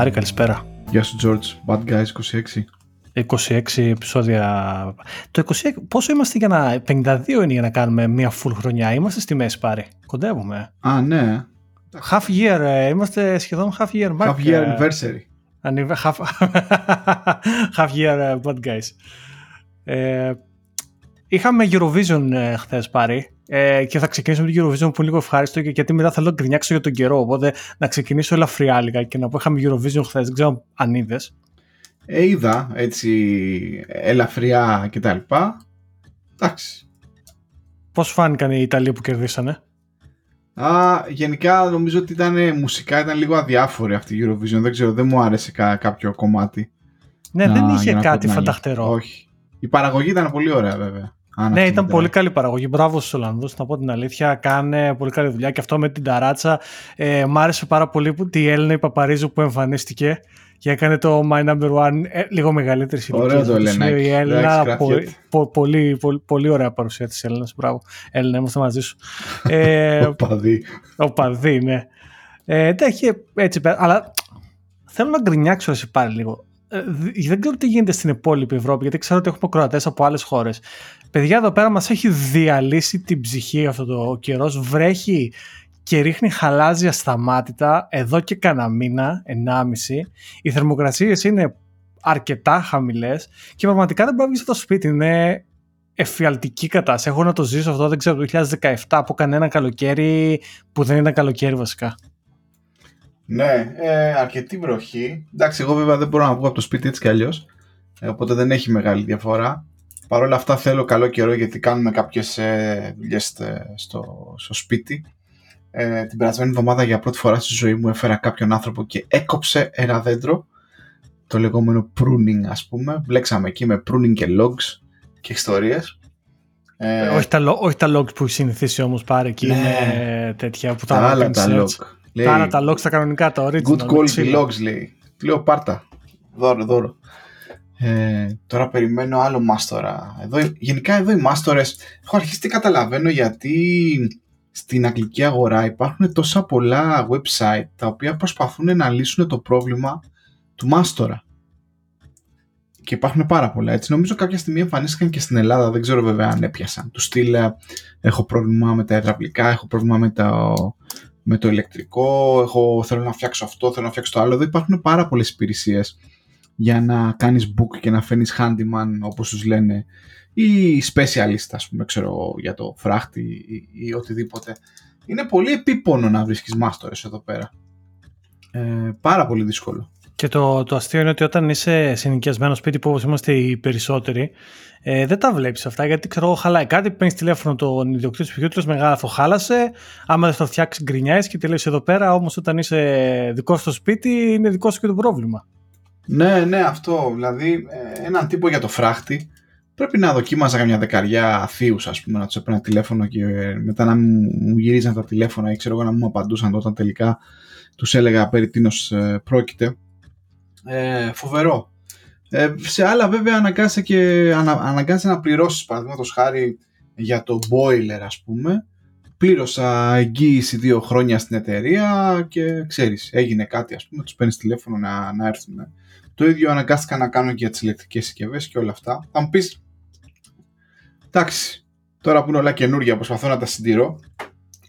Πάρη, καλησπέρα. Γεια σου, George. Bad Guys 26. 26 επεισόδια. Το 26, πόσο είμαστε για να. 52 είναι για να κάνουμε μια full χρονιά. Είμαστε στη μέση πάρει. Κοντεύουμε. Α, ναι. Half year. ε, Είμαστε σχεδόν half year mark. Half year ε, anniversary. Annive- Half, half year ε, bad guys. Ε, είχαμε Eurovision ε, χθες πάρει ε, και θα ξεκινήσω με το Eurovision που είναι λίγο ευχάριστο και γιατί μετά θέλω να γκρινιάξω για τον καιρό οπότε να ξεκινήσω ελαφριά λίγα και να πω είχαμε Eurovision χθες, δεν ξέρω αν είδες. Ε, είδα, έτσι, ελαφριά κτλ. Εντάξει. Πώς φάνηκαν οι Ιταλοί που κερδίσανε; Α, γενικά νομίζω ότι ήταν μουσικά ήταν λίγο αδιάφορη αυτή η Eurovision. Δεν ξέρω, δεν μου άρεσε κα- κάποιο κομμάτι. Ναι, Να- δεν για είχε να πω κάτι την αλήθεια. φανταχτερό. Όχι. Η παραγωγή ήταν πολύ ωραία βέβαια. Αν Ναι, αυτή ήταν μετράει. πολύ καλή παραγωγή. Μπράβο στους Ολλανδούς, να πω την αλήθεια. Κάνε πολύ καλή δουλειά και αυτό με την ταράτσα. Ε, μ' άρεσε πάρα πολύ που τη Έλληνα η Παπαρίζου που εμφανίστηκε και έκανε το My Number One ε, λίγο μεγαλύτερη ηλικία. Ωραίο το Ελενάκι. Η Έλληνα, Εντάξει, πο- κρατιέται. πο- πολύ, πολύ, πολύ ωραία παρουσία της Έλληνας. Μπράβο. Έλληνα, είμαστε μαζί σου. ε, Ο παδί. ο παδί, ναι. Ε, τα είχε έτσι πέρα. Αλλά θέλω να γκρινιάξω εσύ πάλι λίγο. Ε, δ- δεν ξέρω τι γίνεται στην υπόλοιπη Ευρώπη, γιατί ξέρω ότι έχουμε κροατές από άλλες χώρες. Παιδιά, εδώ πέρα μας έχει διαλύσει την ψυχή αυτό το καιρός. Βρέχει και ρίχνει χαλάζι ασταμάτητα εδώ και κανένα μήνα, ενάμιση. Οι θερμοκρασίες είναι αρκετά χαμηλές και πραγματικά δεν μπορεί να βγεις από το σπίτι. Είναι εφιαλτική κατάσταση. Έχω να το ζήσω αυτό, δεν ξέρω, το 2017 από κανένα καλοκαίρι που δεν ήταν καλοκαίρι βασικά. Ναι, ε, αρκετή βροχή. Εντάξει, εγώ βέβαια δεν μπορώ να βγω από το σπίτι έτσι κι αλλιώς. Ε, οπότε δεν έχει μεγάλη διαφορά. Παρ' όλα αυτά θέλω καλό καιρό γιατί κάνουμε κάποιες ε, δουλειές ε, στο, στο σπίτι. Ε, την περασμένη εβδομάδα για πρώτη φορά στη ζωή μου έφερα κάποιον άνθρωπο και έκοψε ένα δέντρο. Το λεγόμενο pruning ας πούμε. Βλέξαμε εκεί με pruning και logs και ιστορίες. Ε, όχι, τα, lo- όχι τα logs που έχει συνηθίσει όμως πάρει εκεί Ναι. είναι τέτοια που τα, τα άλλα κάνεις τα search. Log. Λέει, Τα άλλα τα logs τα κανονικά, τα original. Good με quality ξύλο. logs λέει. Του λέω πάρτα. Δώρο, δώρο. Ε, τώρα περιμένω άλλο μάστορα. Εδώ, γενικά εδώ οι μάστορες έχω αρχίσει τι καταλαβαίνω γιατί στην αγγλική αγορά υπάρχουν τόσα πολλά website τα οποία προσπαθούν να λύσουν το πρόβλημα του μάστορα. Και υπάρχουν πάρα πολλά έτσι. Νομίζω κάποια στιγμή εμφανίστηκαν και στην Ελλάδα. Δεν ξέρω βέβαια αν έπιασαν. Τους στυλ ε, έχω πρόβλημα με τα υδραυλικά, έχω πρόβλημα με το, με το ηλεκτρικό, έχω, θέλω να φτιάξω αυτό, θέλω να φτιάξω το άλλο. Εδώ υπάρχουν πάρα πολλές υπηρεσίες για να κάνεις book και να φέρνεις handyman όπως τους λένε ή specialist ας πούμε ξέρω για το φράχτη ή, ή οτιδήποτε. Είναι πολύ επίπονο να βρίσκεις μάστορες εδώ πέρα. Ε, πάρα πολύ δύσκολο. Και το, το αστείο είναι ότι όταν είσαι σε νοικιασμένο σπίτι που όπως είμαστε οι περισσότεροι, ε, δεν τα βλέπεις αυτά γιατί ξέρω εγώ χαλάει κάτι, παίρνεις τηλέφωνο τον ιδιοκτήτη του σπιτιού, του λες, μεγάλα αυτό χάλασε. Άμα δεν το φτιάξεις, γκρινιάζεις και τη λες εδώ πέρα. Όμως όταν είσαι δικό σου στο σπίτι, είναι δικό σου και το πρόβλημα. Ναι, ναι, αυτό. Δηλαδή, ε, έναν τύπο για το φράχτη πρέπει να δοκίμαζα καμιά δεκαριά θείους, ας πούμε, να τους έπαιρνα τηλέφωνο και ε, μετά να μου μου γυρίζαν τα τηλέφωνα ή ξέρω εγώ να μου απαντούσαν όταν τελικά τους έλεγα περί τίνος ε, πρόκειται. Ε, φοβερό. Ε, σε άλλα βέβαια αναγκάζεσαι, και, ανα, αναγκάζεσαι να πληρώσεις παραδείγματος χάρη για το boiler ας πούμε. Πλήρωσα εγγύηση δύο χρόνια στην εταιρεία και ξέρεις έγινε κάτι ας πούμε τους παίρνεις τηλέφωνο να, να έρθουν. Το ίδιο αναγκάστηκα να κάνω και για τις ηλεκτρικές συσκευές και όλα αυτά. Θα μου πεις εντάξει τώρα που είναι όλα καινούργια προσπαθώ να τα συντηρώ.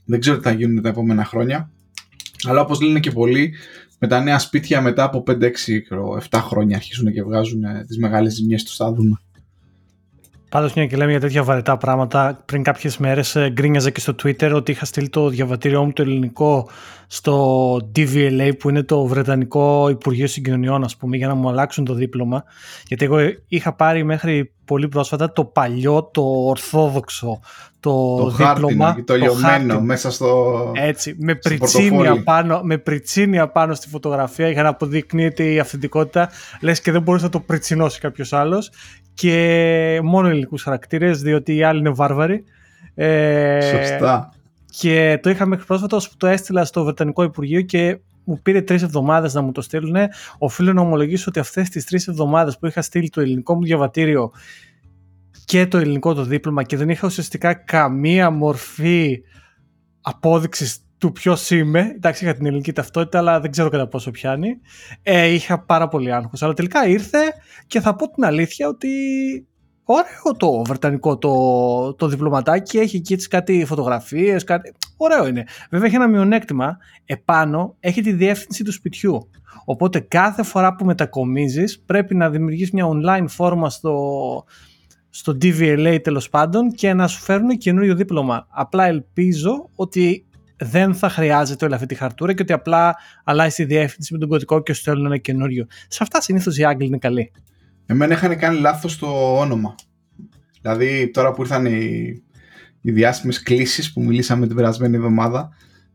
Δεν ξέρω τι θα γίνουν τα επόμενα χρόνια αλλά όπως λένε και πολλοί με τα νέα σπίτια μετά από 5-6 7 χρόνια αρχίζουν και βγάζουν ε, τις μεγάλες ζημιές τους θα δούμε Πάντως, μια και λέμε για τέτοια βαρετά πράγματα, πριν κάποιες μέρες γκρίνιαζα και στο Twitter ότι είχα στείλει το διαβατήριό μου το ελληνικό στο DVLA, που είναι το Βρετανικό Υπουργείο Συγκοινωνιών, ας πούμε, για να μου αλλάξουν το δίπλωμα. Γιατί εγώ είχα πάρει μέχρι πολύ πρόσφατα το παλιό, το ορθόδοξο, το, το δίπλωμα. χάρτινο και το, λιωμένο χάρτινο. μέσα στο Έτσι, με στο πριτσίνια, πορτοφόλι. πάνω, με πριτσίνια πάνω στη φωτογραφία για να αποδεικνύεται η αυθεντικότητα. Λες και δεν μπορούσε να το πριτσινώσεις κάποιος άλλος και μόνο ελληνικού χαρακτήρες διότι οι άλλοι είναι βάρβαροι. Ε, Σωστά. Και το είχα μέχρι πρόσφατα ώσπου το έστειλα στο Βρετανικό Υπουργείο και μου πήρε τρεις εβδομάδες να μου το στείλουν. Οφείλω να ομολογήσω ότι αυτές τις τρεις εβδομάδες που είχα στείλει το ελληνικό μου διαβατήριο και το ελληνικό το δίπλωμα και δεν είχα ουσιαστικά καμία μορφή απόδειξης του ποιος είμαι. Εντάξει, είχα την ελληνική ταυτότητα, αλλά δεν ξέρω κατά πόσο πιάνει. Ε, είχα πάρα πολύ άγχος. Αλλά τελικά ήρθε και θα πω την αλήθεια ότι ωραίο το βρετανικό το, το διπλωματάκι. Έχει εκεί τις κάτι φωτογραφίες. Κάτι... Ωραίο είναι. Βέβαια έχει ένα μειονέκτημα. Επάνω έχει τη διεύθυνση του σπιτιού. Οπότε κάθε φορά που μετακομίζεις πρέπει να δημιουργείς μια online φόρμα στο, στο DVLA τέλος πάντων και να σου φέρουν καινούριο δίπλωμα. Απλά ελπίζω ότι δεν θα χρειάζεται όλη αυτή τη χαρτούρα και ότι απλά αλλάζει τη διεύθυνση με τον κωδικό και σου στέλνουν ένα καινούριο. Σε αυτά συνήθως οι Άγγλοι είναι καλοί. Εμένα είχαν κάνει λάθος το όνομα. Δηλαδή τώρα που ήρθαν οι, οι διάσημες κλήσεις που μιλήσαμε την περασμένη εβδομάδα,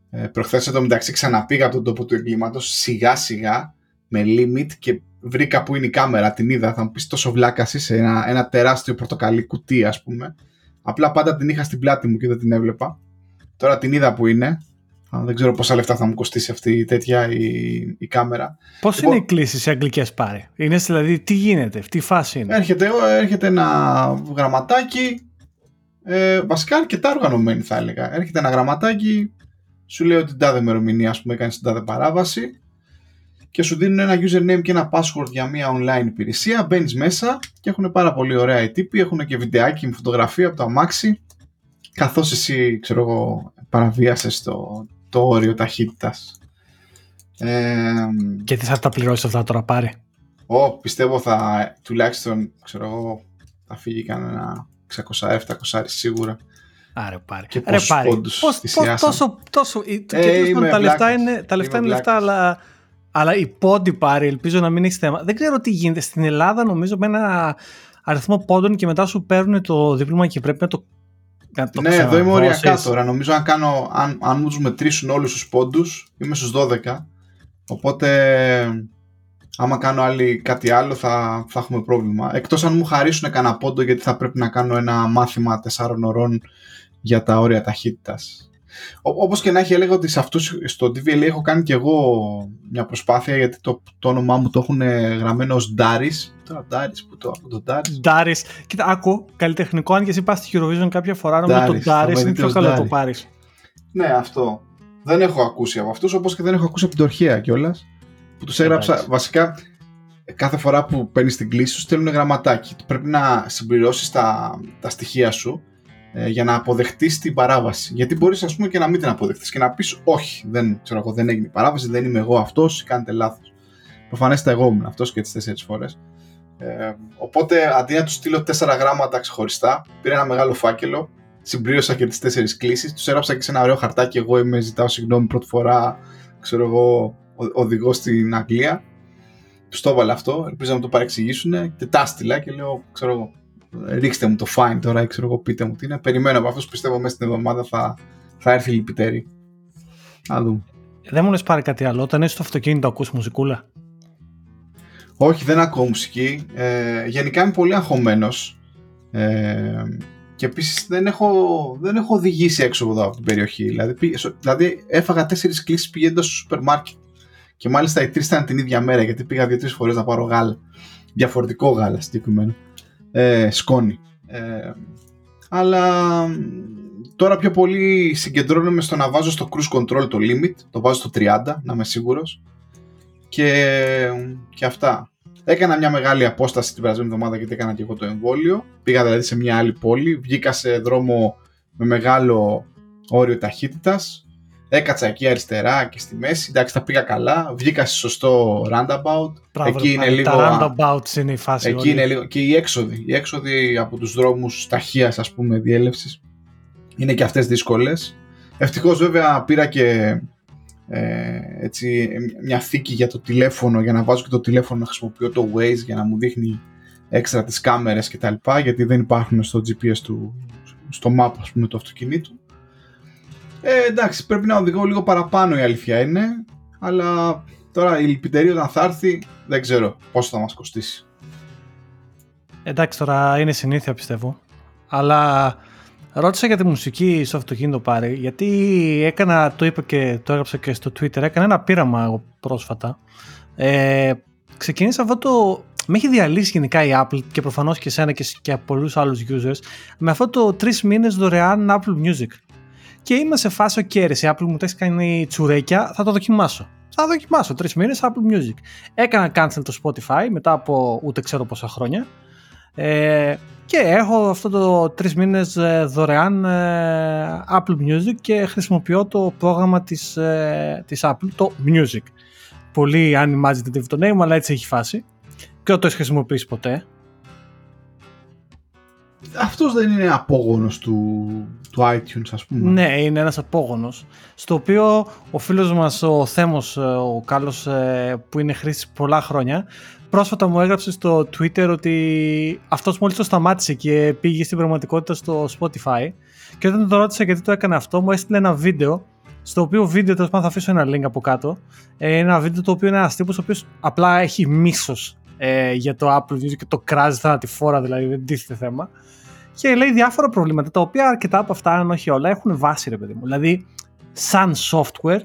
ε, προχθές εδώ μεταξύ ξαναπήγα από τον τόπο του εγκλήματος σιγά σιγά με limit και βρήκα που είναι η κάμερα, την είδα. Θα μου πεις τόσο βλάκας σε ένα, ένα τεράστιο πορτοκαλί κουτί, ας πούμε. Απλά πάντα την είχα στην πλάτη μου και δεν την έβλεπα. Τώρα την είδα που είναι. Δεν ξέρω πόσα λεφτά θα μου κοστίσει αυτή η τέτοια η, η κάμερα. Πώς λοιπόν, είναι οι κλήσεις σε αγγλικές πάρε, Είναι δηλαδή τι γίνεται, τι φάση είναι; Έρχεται, έρχεται ένα γραμματάκι. Ε, βασικά αρκετά οργανωμένη θα έλεγα. Έρχεται ένα γραμματάκι, σου λέει ότι την τάδε ημερομηνία, ας πούμε, έκανε την τάδε παράβαση και σου δίνουν ένα username και ένα password για μια online υπηρεσία. Μπαίνεις μέσα και έχουν πάρα πολύ ωραία οι τύποι. Έχουν και βιντεάκι με φωτογραφία από το αμάξι. Καθώς εσύ, ξέρω εγώ, παραβίασες το, το όριο ταχύτητας. Ε, και τι θα τα πληρώσεις αυτά τώρα πάρει. Ω, πιστεύω θα τουλάχιστον, ξέρω εγώ, θα φύγει κανένα 600-700 σίγουρα. Άρε πάρει. Και πόσους πόντους πώς, πώς, τόσο, τόσο, ε, και τα λεφτά είναι, τα λεφτά είναι λεφτά, αλλά αλλά η πόντι πάρει, ελπίζω να μην έχεις θέμα. Δεν ξέρω τι γίνεται. Στην Ελλάδα νομίζω με ένα αριθμό πόντων και μετά σου παίρνουν το δίπλωμα και πρέπει να το να το ναι, εδώ είμαι οριακά τώρα. Νομίζω αν, κάνω, αν, αν μου τους μετρήσουν όλους τους πόντους, είμαι στους 12. Οπότε, άμα κάνω άλλη, κάτι άλλο, θα, θα έχουμε πρόβλημα. Εκτός αν μου χαρίσουν κανένα πόντο, γιατί θα πρέπει να κάνω ένα μάθημα 4 ωρών για τα όρια ταχύτητας. Όπως και να έχει, έλεγα ότι σε αυτούς, στο DVLA έχω κάνει και εγώ μια προσπάθεια γιατί το, το όνομά μου το έχουν γραμμένο ως Ντάρις. Τώρα Ντάρις, που το από το Ντάρις. Ντάρις. Κοίτα, άκου, καλλιτεχνικό, αν και εσύ πας στη Eurovision κάποια φορά, νομίζω το Ντάρις είναι πιο καλό να το πάρει. Ναι, αυτό. Δεν έχω ακούσει από αυτούς, όπως και δεν έχω ακούσει από την Τορχαία κιόλας. Που τους έγραψα βασικά κάθε φορά που παίρνεις την κλίση σου στέλνουν γραμματάκι. Πρέπει να συμπληρώσεις τα, τα στοιχεία σου ε, για να αποδεχτείς την παράβαση. Γιατί μπορείς, ας πούμε, και να μην την αποδεχτείς και να πεις Όχι, δεν, ξέρω εγώ, δεν έγινε παράβαση, δεν είμαι εγώ αυτός, κάνετε λάθος. Προφανέστατα εγώ ήμουν αυτός και τις τέσσερις φορές. Ε, οπότε αντί να τους στείλω τέσσερα γράμματα ξεχωριστά, πήρα ένα μεγάλο φάκελο, συμπλήρωσα και τις τέσσερις κλήσεις, τους έγραψα και σε ένα ωραίο χαρτάκι. Εγώ είμαι, ζητάω συγγνώμη πρώτη φορά, ξέρω εγώ, οδηγός στην Αγγλία. Τους το έβαλα αυτό, ελπίζω να το παρεξηγήσουν και τα στείλα και λέω, ξέρω εγώ, ρίξτε μου το fine τώρα, ξέρω εγώ, πείτε μου τι είναι. Περιμένω από αυτούς πιστεύω μέσα στην εβδομάδα θα, θα έρθει η λυπητερή. Να δούμε. Δεν μου λες πάρει κάτι άλλο, όταν είσαι στο αυτοκίνητο ακούς μουσικούλα. Όχι, δεν ακούω μουσική. Ε, γενικά είμαι πολύ αγχωμένος. Ε, και επίσης δεν έχω, δεν έχω οδηγήσει έξω εδώ από την περιοχή. Δηλαδή, δηλαδή έφαγα τέσσερις κλήσεις πηγαίνοντας στο σούπερ μάρκετ. Και μάλιστα οι τρεις ήταν την ίδια μέρα γιατί πήγα δύο-τρεις φορές να πάρω γάλα. Διαφορετικό γάλα συγκεκριμένο ε, σκόνη. Ε, αλλά τώρα πιο πολύ συγκεντρώνομαι στο να βάζω στο cruise control το limit, το βάζω στο 30, να είμαι σίγουρος. Και, και αυτά. Έκανα μια μεγάλη απόσταση την περασμένη εβδομάδα γιατί έκανα και εγώ το εμβόλιο. Πήγα δηλαδή σε μια άλλη πόλη, βγήκα σε δρόμο με μεγάλο όριο ταχύτητας Έκατσα εκεί αριστερά και στη μέση. Εντάξει, τα πήγα καλά. Βγήκα σε σωστό roundabout. Μπράβο, εκεί είναι λίγο. Τα roundabouts είναι η φάση. Εκεί είναι λίγο. Και οι έξοδοι. Οι έξοδοι από τους δρόμους ταχεία, ας πούμε, διέλευσης είναι και αυτές δύσκολες. Ευτυχώς, βέβαια, πήρα και ε, έτσι, μια θήκη για το τηλέφωνο για να βάζω και το τηλέφωνο να χρησιμοποιώ το Waze για να μου δείχνει έξτρα τις κάμερες και τα λοιπά γιατί δεν υπάρχουν στο GPS του στο map ας πούμε του αυτοκινήτου ε, εντάξει, πρέπει να οδηγώ λίγο παραπάνω η αλήθεια είναι, αλλά τώρα η λυπητερή όταν θα έρθει δεν ξέρω πόσο θα μας κοστίσει. Εντάξει, τώρα είναι συνήθεια πιστεύω, αλλά ρώτησα για τη μουσική στο αυτοκίνητο πάρει, γιατί έκανα, το είπα και το έγραψα και στο Twitter, έκανα ένα πείραμα εγώ πρόσφατα. Ε, ξεκίνησα αυτό το με έχει διαλύσει γενικά η Apple και προφανώς και εσένα και, και πολλούς άλλους users με αυτό το τρεις μήνες δωρεάν Apple Music. Και είμαι σε φάση, ο okay, η Apple μου τα έχεις κάνει τσουρέκια, θα το δοκιμάσω. Θα δοκιμάσω τρεις μήνες Apple Music. Έκανα cancel το Spotify μετά από ούτε ξέρω πόσα χρόνια. Ε, και έχω αυτό το τρεις μήνες ε, δωρεάν ε, Apple Music και χρησιμοποιώ το πρόγραμμα της, ε, της Apple, το Music. Πολύ unimaginative το name, αλλά έτσι έχει φάση. Και δεν το έχεις χρησιμοποιήσει ποτέ. Αυτός δεν είναι απόγονος του, του iTunes ας πούμε. Ναι, είναι ένας απόγονος. Στο οποίο ο φίλος μας ο Θέμος, ο Κάλλος που είναι χρήστη πολλά χρόνια, πρόσφατα μου έγραψε στο Twitter ότι αυτός μόλις το σταμάτησε και πήγε στην πραγματικότητα στο Spotify και όταν το ρώτησα γιατί το έκανε αυτό μου έστειλε ένα βίντεο στο οποίο βίντεο τέλος πάντων θα αφήσω ένα link από κάτω ε, ένα βίντεο το οποίο είναι ένας τύπος ο οποίος απλά έχει μίσος ε, για το Apple Music και το κράζει τη φόρα δηλαδή δεν τίθεται θέμα και λέει διάφορα προβλήματα τα οποία αρκετά από αυτά αν όχι όλα έχουν βάση ρε παιδί μου δηλαδή σαν software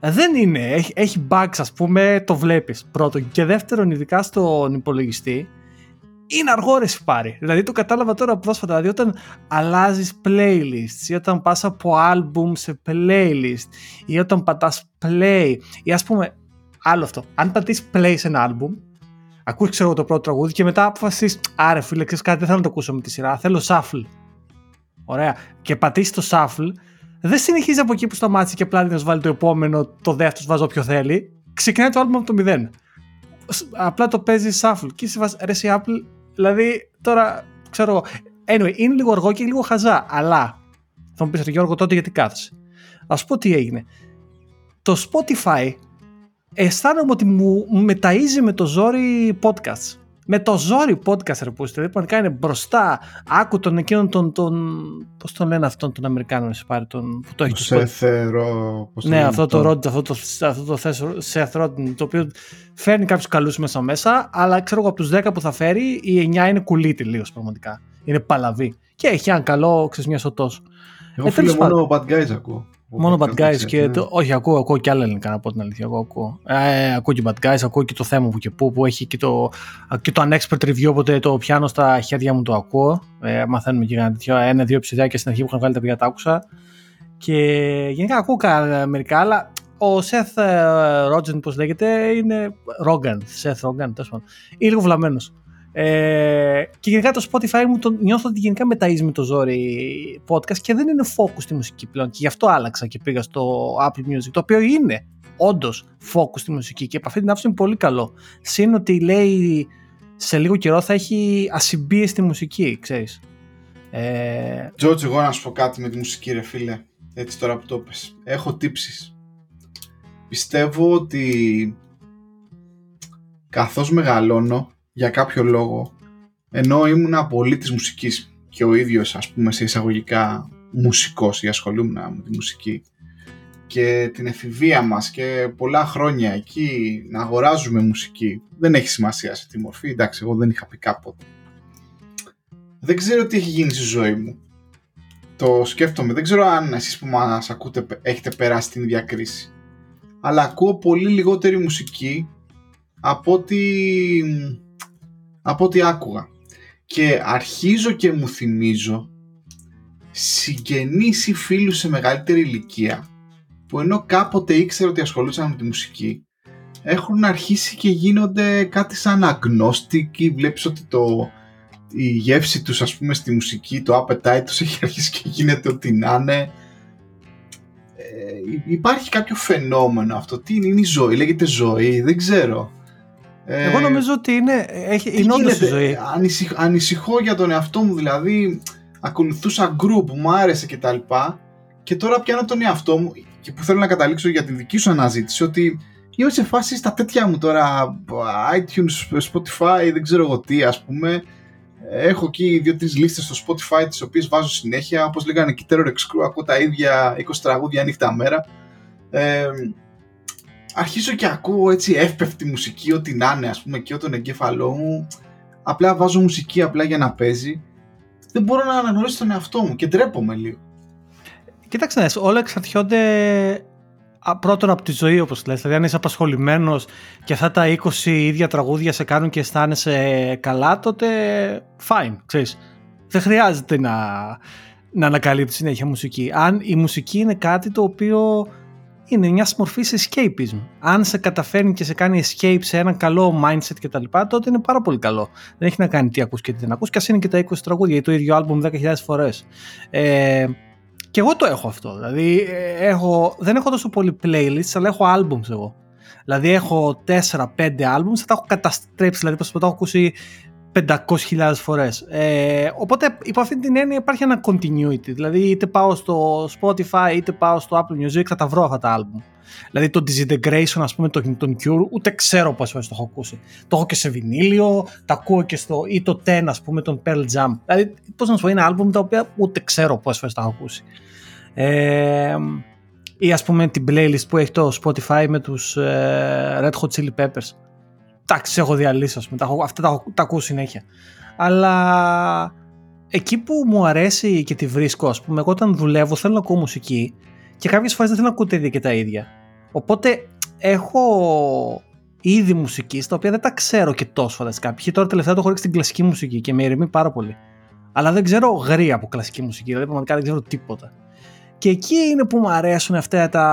δεν είναι. Έχει, έχει bugs, ας πούμε, το βλέπεις πρώτον. Και δεύτερον, ειδικά στον υπολογιστή, είναι αργό ρε πάρει. Δηλαδή το κατάλαβα τώρα πρόσφατα. Δηλαδή όταν αλλάζεις playlists ή όταν πας από album σε playlist ή όταν πατάς play ή ας πούμε άλλο αυτό. Αν πατήσεις play σε ένα album, ακούς ξέρω το πρώτο τραγούδι και μετά αποφασίσεις άρε φίλε ξέρεις κάτι δεν θέλω να το ακούσω με τη σειρά, θέλω shuffle. Ωραία. Και πατήσεις το shuffle δεν συνεχίζει από εκεί που σταμάτησε και απλά να βάλει το επόμενο, το δεύτερο βάζω όποιο θέλει. Ξεκινάει το album από το μηδέν. Απλά το παίζεις shuffle. Και είσαι ρε η Apple, δηλαδή τώρα ξέρω εγώ. Anyway, είναι λίγο αργό και λίγο χαζά, αλλά θα μου πεις Γιώργο τότε γιατί κάθεσαι. Α πω τι έγινε. Το Spotify αισθάνομαι ότι μου μεταΐζει με το ζόρι podcast με το ζόρι podcast ρε που δηλαδή πραγματικά είναι μπροστά. Άκου τον εκείνον τον, τον πώς τον λένε αυτόν τον Αμερικάνο σε πάρει τον, που το έχει το Σεθερό, Ναι, αυτό το Ρόντ, αυτό το, αυτό το Seth Rogen, το οποίο φέρνει κάποιους καλούς μέσα μέσα, αλλά ξέρω εγώ από τους 10 που θα φέρει, οι 9 είναι κουλίτη λίγος πραγματικά. Είναι παλαβή. Και έχει ένα καλό, ξέρεις μια σωτός. Εγώ ε, φίλε μόνο Bad Guys ακούω. Μόνο Bad Guys και. Ναι. Το, όχι, ακούω, ακούω και άλλα ελληνικά να πω την αλήθεια. Εγώ ακούω. Ε, ακούω και Bad Guys, ακούω και το θέμα που και πού που έχει και το, και το unexpert review. Οπότε το πιάνω στα χέρια μου το ακούω. Ε, μαθαίνουμε και ένα τέτοιο. Ένα-δύο επεισοδιά και στην αρχή που είχαν βγάλει τα παιδιά τα άκουσα. Και γενικά ακούω μερικά, αλλά ο Seth Rogen, πώς λέγεται, είναι Rogan. Seth Rogan, τέλος πάντων. Είναι λίγο βλαμμένος. Ε, και γενικά το Spotify μου το νιώθω ότι γενικά μεταίζει με το ζόρι podcast και δεν είναι focus στη μουσική πλέον. Και γι' αυτό άλλαξα και πήγα στο Apple Music, το οποίο είναι όντως focus στη μουσική και από αυτή την άποψη είναι πολύ καλό. Συν ότι λέει σε λίγο καιρό θα έχει ασυμπίε στη μουσική, ξέρεις. Ε... George, εγώ να σου πω κάτι με τη μουσική ρε φίλε, έτσι τώρα που το πες. Έχω τύψεις. Πιστεύω ότι καθώς μεγαλώνω για κάποιο λόγο, ενώ ήμουν πολύ της μουσικής και ο ίδιος ας πούμε σε εισαγωγικά μουσικός ή ασχολούμουν με τη μουσική και την εφηβεία μας και πολλά χρόνια εκεί να αγοράζουμε μουσική δεν έχει σημασία σε τι μορφή, εντάξει εγώ δεν είχα πει κάποτε. Δεν ξέρω τι έχει γίνει στη ζωή μου. Το σκέφτομαι, δεν ξέρω αν εσείς που μας ακούτε έχετε περάσει την ίδια κρίση αλλά ακούω πολύ λιγότερη μουσική από ότι από ό,τι άκουγα. Και αρχίζω και μου θυμίζω συγγενείς ή φίλους σε μεγαλύτερη ηλικία που ενώ κάποτε ήξερα ότι ασχολούσαν με τη μουσική έχουν αρχίσει και γίνονται κάτι σαν αγνώστικοι βλέπεις ότι το, η γεύση τους ας πούμε στη μουσική το appetite τους έχει αρχίσει και γίνεται ότι να είναι. Ε, υπάρχει κάποιο φαινόμενο αυτό. Τι είναι, είναι η ζωή, λέγεται ζωή, δεν ξέρω εγώ νομίζω ότι είναι, έχει, είναι όντως η ζωή. ανησυχώ για τον εαυτό μου, δηλαδή ακολουθούσα group που μου άρεσε και τα λοιπά. Και τώρα πιάνω τον εαυτό μου και που θέλω να καταλήξω για τη δική σου αναζήτηση ότι είμαι σε φάση στα τέτοια μου τώρα iTunes, Spotify, δεν ξέρω εγώ τι ας πούμε. Έχω εκεί δύο-τρεις λίστες στο Spotify τις οποίες βάζω συνέχεια. Όπως λέγανε και Terror X Crew ακούω τα ίδια 20 τραγούδια νύχτα μέρα ε, αρχίζω και ακούω έτσι εύπευτη μουσική, ό,τι να είναι ας πούμε και τον εγκέφαλό μου. Απλά βάζω μουσική απλά για να παίζει. Δεν μπορώ να αναγνωρίσω τον εαυτό μου και ντρέπομαι λίγο. Κοίταξε, όλα εξαρτιόνται πρώτον από τη ζωή όπως λες. Δηλαδή αν είσαι απασχολημένος και αυτά τα 20 ίδια τραγούδια σε κάνουν και αισθάνεσαι καλά τότε fine, ξέρεις. Δεν χρειάζεται να, να ανακαλύπτεις συνέχεια μουσική. Αν η μουσική είναι κάτι το οποίο είναι μια μορφή escapism. Αν σε καταφέρνει και σε κάνει escape σε ένα καλό mindset κτλ., τότε είναι πάρα πολύ καλό. Δεν έχει να κάνει τι ακούς και τι δεν ακούς, και ας είναι και τα 20 τραγούδια ή το ίδιο άλμπουμ 10.000 φορές. Ε, και εγώ το έχω αυτό. Δηλαδή, ε, έχω, δεν έχω τόσο πολύ playlists, αλλά έχω albums εγώ. Δηλαδή, έχω 4-5 albums, θα τα έχω καταστρέψει. Δηλαδή, πώ τα έχω ακούσει 500.000 φορές. Ε, οπότε υπό αυτή την έννοια υπάρχει ένα continuity. Δηλαδή είτε πάω στο Spotify είτε πάω στο Apple Music θα τα βρω αυτά τα album. Δηλαδή το Disintegration ας πούμε τον, τον Cure ούτε ξέρω πόσες φορές το έχω ακούσει. Το έχω και σε βινίλιο, τα ακούω και στο ή το 10 ας πούμε τον Pearl Jam. Δηλαδή πώς να σου πω είναι album τα οποία ούτε ξέρω πόσες φορές τα έχω ακούσει. Ε, ή ας πούμε την playlist που έχει το Spotify με τους ε, Red Hot Chili Peppers εντάξει, έχω διαλύσει, ας πούμε, αυτά τα, τα ακούω συνέχεια. Αλλά εκεί που μου αρέσει και τη βρίσκω, ας πούμε, εγώ όταν δουλεύω θέλω να ακούω μουσική και κάποιες φορές δεν θέλω να ακούω τα ίδια και τα ίδια. Οπότε έχω είδη μουσικής τα οποία δεν τα ξέρω και τόσο φανταστικά. Π.χ. τώρα τελευταία το έχω ρίξει στην κλασική μουσική και με ηρεμεί πάρα πολύ. Αλλά δεν ξέρω γρήγορα από κλασική μουσική, δηλαδή πραγματικά δεν ξέρω τίποτα. Και εκεί είναι που μου αρέσουν αυτά τα,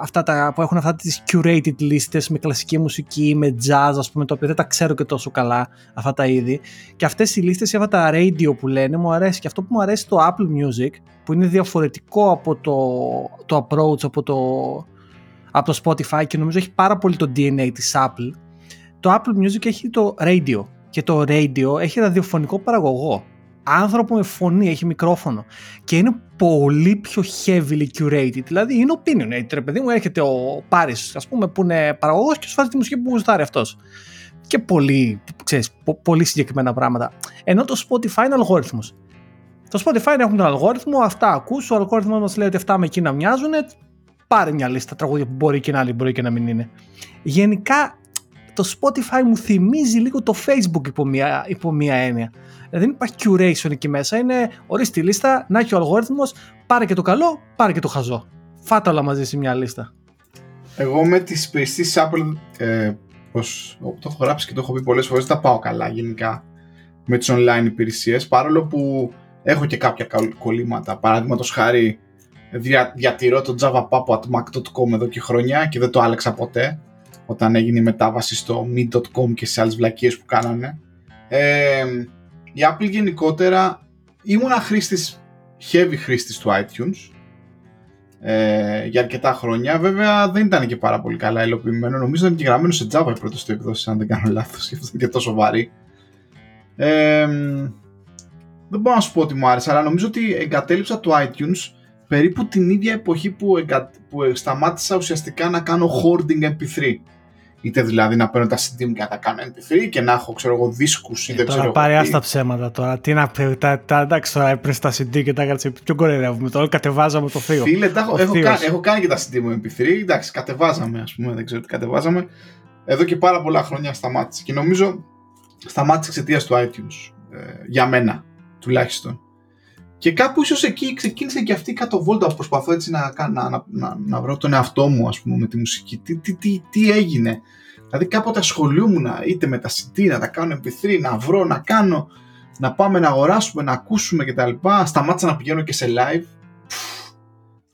αυτά τα που έχουν αυτά τις curated λίστες με κλασική μουσική, με jazz ας πούμε, το οποίο δεν τα ξέρω και τόσο καλά αυτά τα είδη. Και αυτές οι λίστες αυτά τα radio που λένε μου αρέσει. Και αυτό που μου αρέσει το Apple Music, που είναι διαφορετικό από το, το approach, από το, από το Spotify και νομίζω έχει πάρα πολύ το DNA της Apple, το Apple Music έχει το radio. Και το radio έχει ραδιοφωνικό παραγωγό άνθρωπο με φωνή, έχει μικρόφωνο και είναι πολύ πιο heavily curated. Δηλαδή είναι opinionated, ρε παιδί μου, έρχεται ο Πάρης, ας πούμε, που είναι παραγωγός και σου βάζει τη μουσική που γουστάρει αυτός. Και πολύ, ξέρεις, πολύ συγκεκριμένα πράγματα. Ενώ το Spotify είναι αλγόριθμος. Το Spotify έχουν τον αλγόριθμο, αυτά ακούς, ο αλγόριθμος μας λέει ότι αυτά με εκείνα μοιάζουν, πάρε μια λίστα τραγούδια που μπορεί και να άλλη, μπορεί και να μην είναι. Γενικά το Spotify μου θυμίζει λίγο το Facebook υπό μία, υπό μία έννοια. Δεν υπάρχει curation εκεί μέσα. Είναι ορίστε τη λίστα, να έχει ο αλγόριθμος, πάρε και το καλό, πάρε και το χαζό. Φάτα όλα μαζί σε μια λίστα. Εγώ με τις υπηρεσίε Apple, ε, πως, το έχω γράψει και το έχω πει πολλές φορές, δεν τα πάω καλά γενικά με τις online υπηρεσίες. Παρόλο που έχω και κάποια κολλήματα. Παραδείγματος χάρη, δια, διατηρώ το Java Papo at Mac.com εδώ και χρόνια και δεν το άλλαξα ποτέ όταν έγινε η μετάβαση στο Me.com και σε άλλες βλακίες που κάνανε. Ε, η Apple γενικότερα ήμουνα χρήστης, heavy χρήστης του iTunes ε, για αρκετά χρόνια. Βέβαια δεν ήταν και πάρα πολύ καλά υλοποιημένο. Νομίζω ήταν και γραμμένο σε Java η πρώτη του εκδόση, αν δεν κάνω λάθος, αυτό ήταν και τόσο βαρύ. Ε, δεν μπορώ να σου πω ότι μου άρεσε, αλλά νομίζω ότι εγκατέλειψα το iTunes περίπου την ίδια εποχή που, εγκα... που σταμάτησα ουσιαστικά να κάνω hoarding MP3. Είτε δηλαδή να παίρνω τα CD μου και να τα κάνω MP3 και να έχω ξέρω εγώ δίσκους ή ε, δεν ξέρω Πάρε άστα ψέματα τώρα. Τι να πει, τα, τα, εντάξει τώρα έπαιρνες τα CD και τα έκανες πιο κορεδεύουμε τώρα, κατεβάζαμε το θείο. Φίλε, τα, έχω, έχω, κάνει, έχω κάνει και τα CD μου MP3, εντάξει κατεβάζαμε ας πούμε, δεν ξέρω τι κατεβάζαμε. Εδώ και πάρα πολλά χρόνια σταμάτησε και νομίζω σταμάτησε εξαιτίας του iTunes. Ε, για μένα τουλάχιστον. Και κάπου ίσως εκεί ξεκίνησε και αυτή η κατοβόλτα που προσπαθώ έτσι να, να, να, να, να βρω τον εαυτό μου ας πούμε με τη μουσική. Τι, τι, τι, τι έγινε. Δηλαδή κάποτε ασχολούμουν είτε με τα CD, να τα κάνω MP3, να βρω, να κάνω, να πάμε να αγοράσουμε, να ακούσουμε κτλ. Σταμάτησα να πηγαίνω και σε live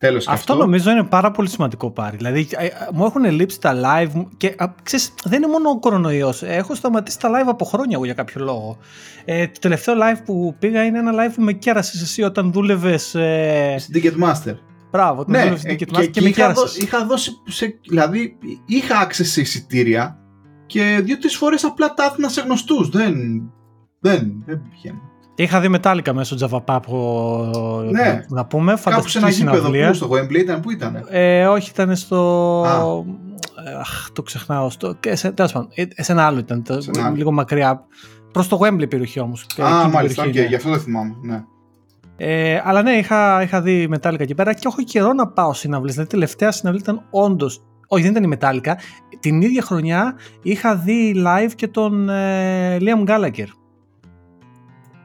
Τέλος αυτό, αυτό νομίζω είναι πάρα πολύ σημαντικό πάρει. Δηλαδή, ε, ε, μου έχουν λείψει τα live και ξέρεις, δεν είναι μόνο ο κορονοϊός. Έχω σταματήσει τα live από χρόνια εγώ για κάποιο λόγο. Ε, το τελευταίο live που πήγα είναι ένα live που με κέρασες εσύ όταν δούλευες. Ε... Στην Ticketmaster. Μπράβο, ναι, δούλευες στην Ticketmaster και, και, με είχα, δω, είχα δώσει. Σε, δηλαδή, είχα access σε εισιτήρια και δύο-τρεις φορές απλά τα άφηνα σε γνωστούς. Δεν. Δεν, δεν πηγαίνω. Είχα δει μετάλλικα μέσω Java Pap ναι. να πούμε. Κάπου σε ένα γήπεδο που στο Wembley ήταν, πού ήταν. Ε, όχι, ήταν στο... Αχ, το ξεχνάω. Στο... Και σε, τέλος πάντων, ε, σε ένα άλλο ήταν, το, λίγο μακριά. Προς το Wembley περιοχή όμως. Α, μάλιστα, okay, ναι. γι' αυτό δεν θυμάμαι, ναι. Ε, αλλά ναι, είχα, είχα δει μετάλλικα εκεί πέρα και έχω καιρό να πάω συναυλίες. Δηλαδή, τελευταία συναυλή ήταν όντω. Όχι, δεν ήταν η μετάλλικα. Την ίδια χρονιά είχα δει live και τον ε, Liam Gallagher.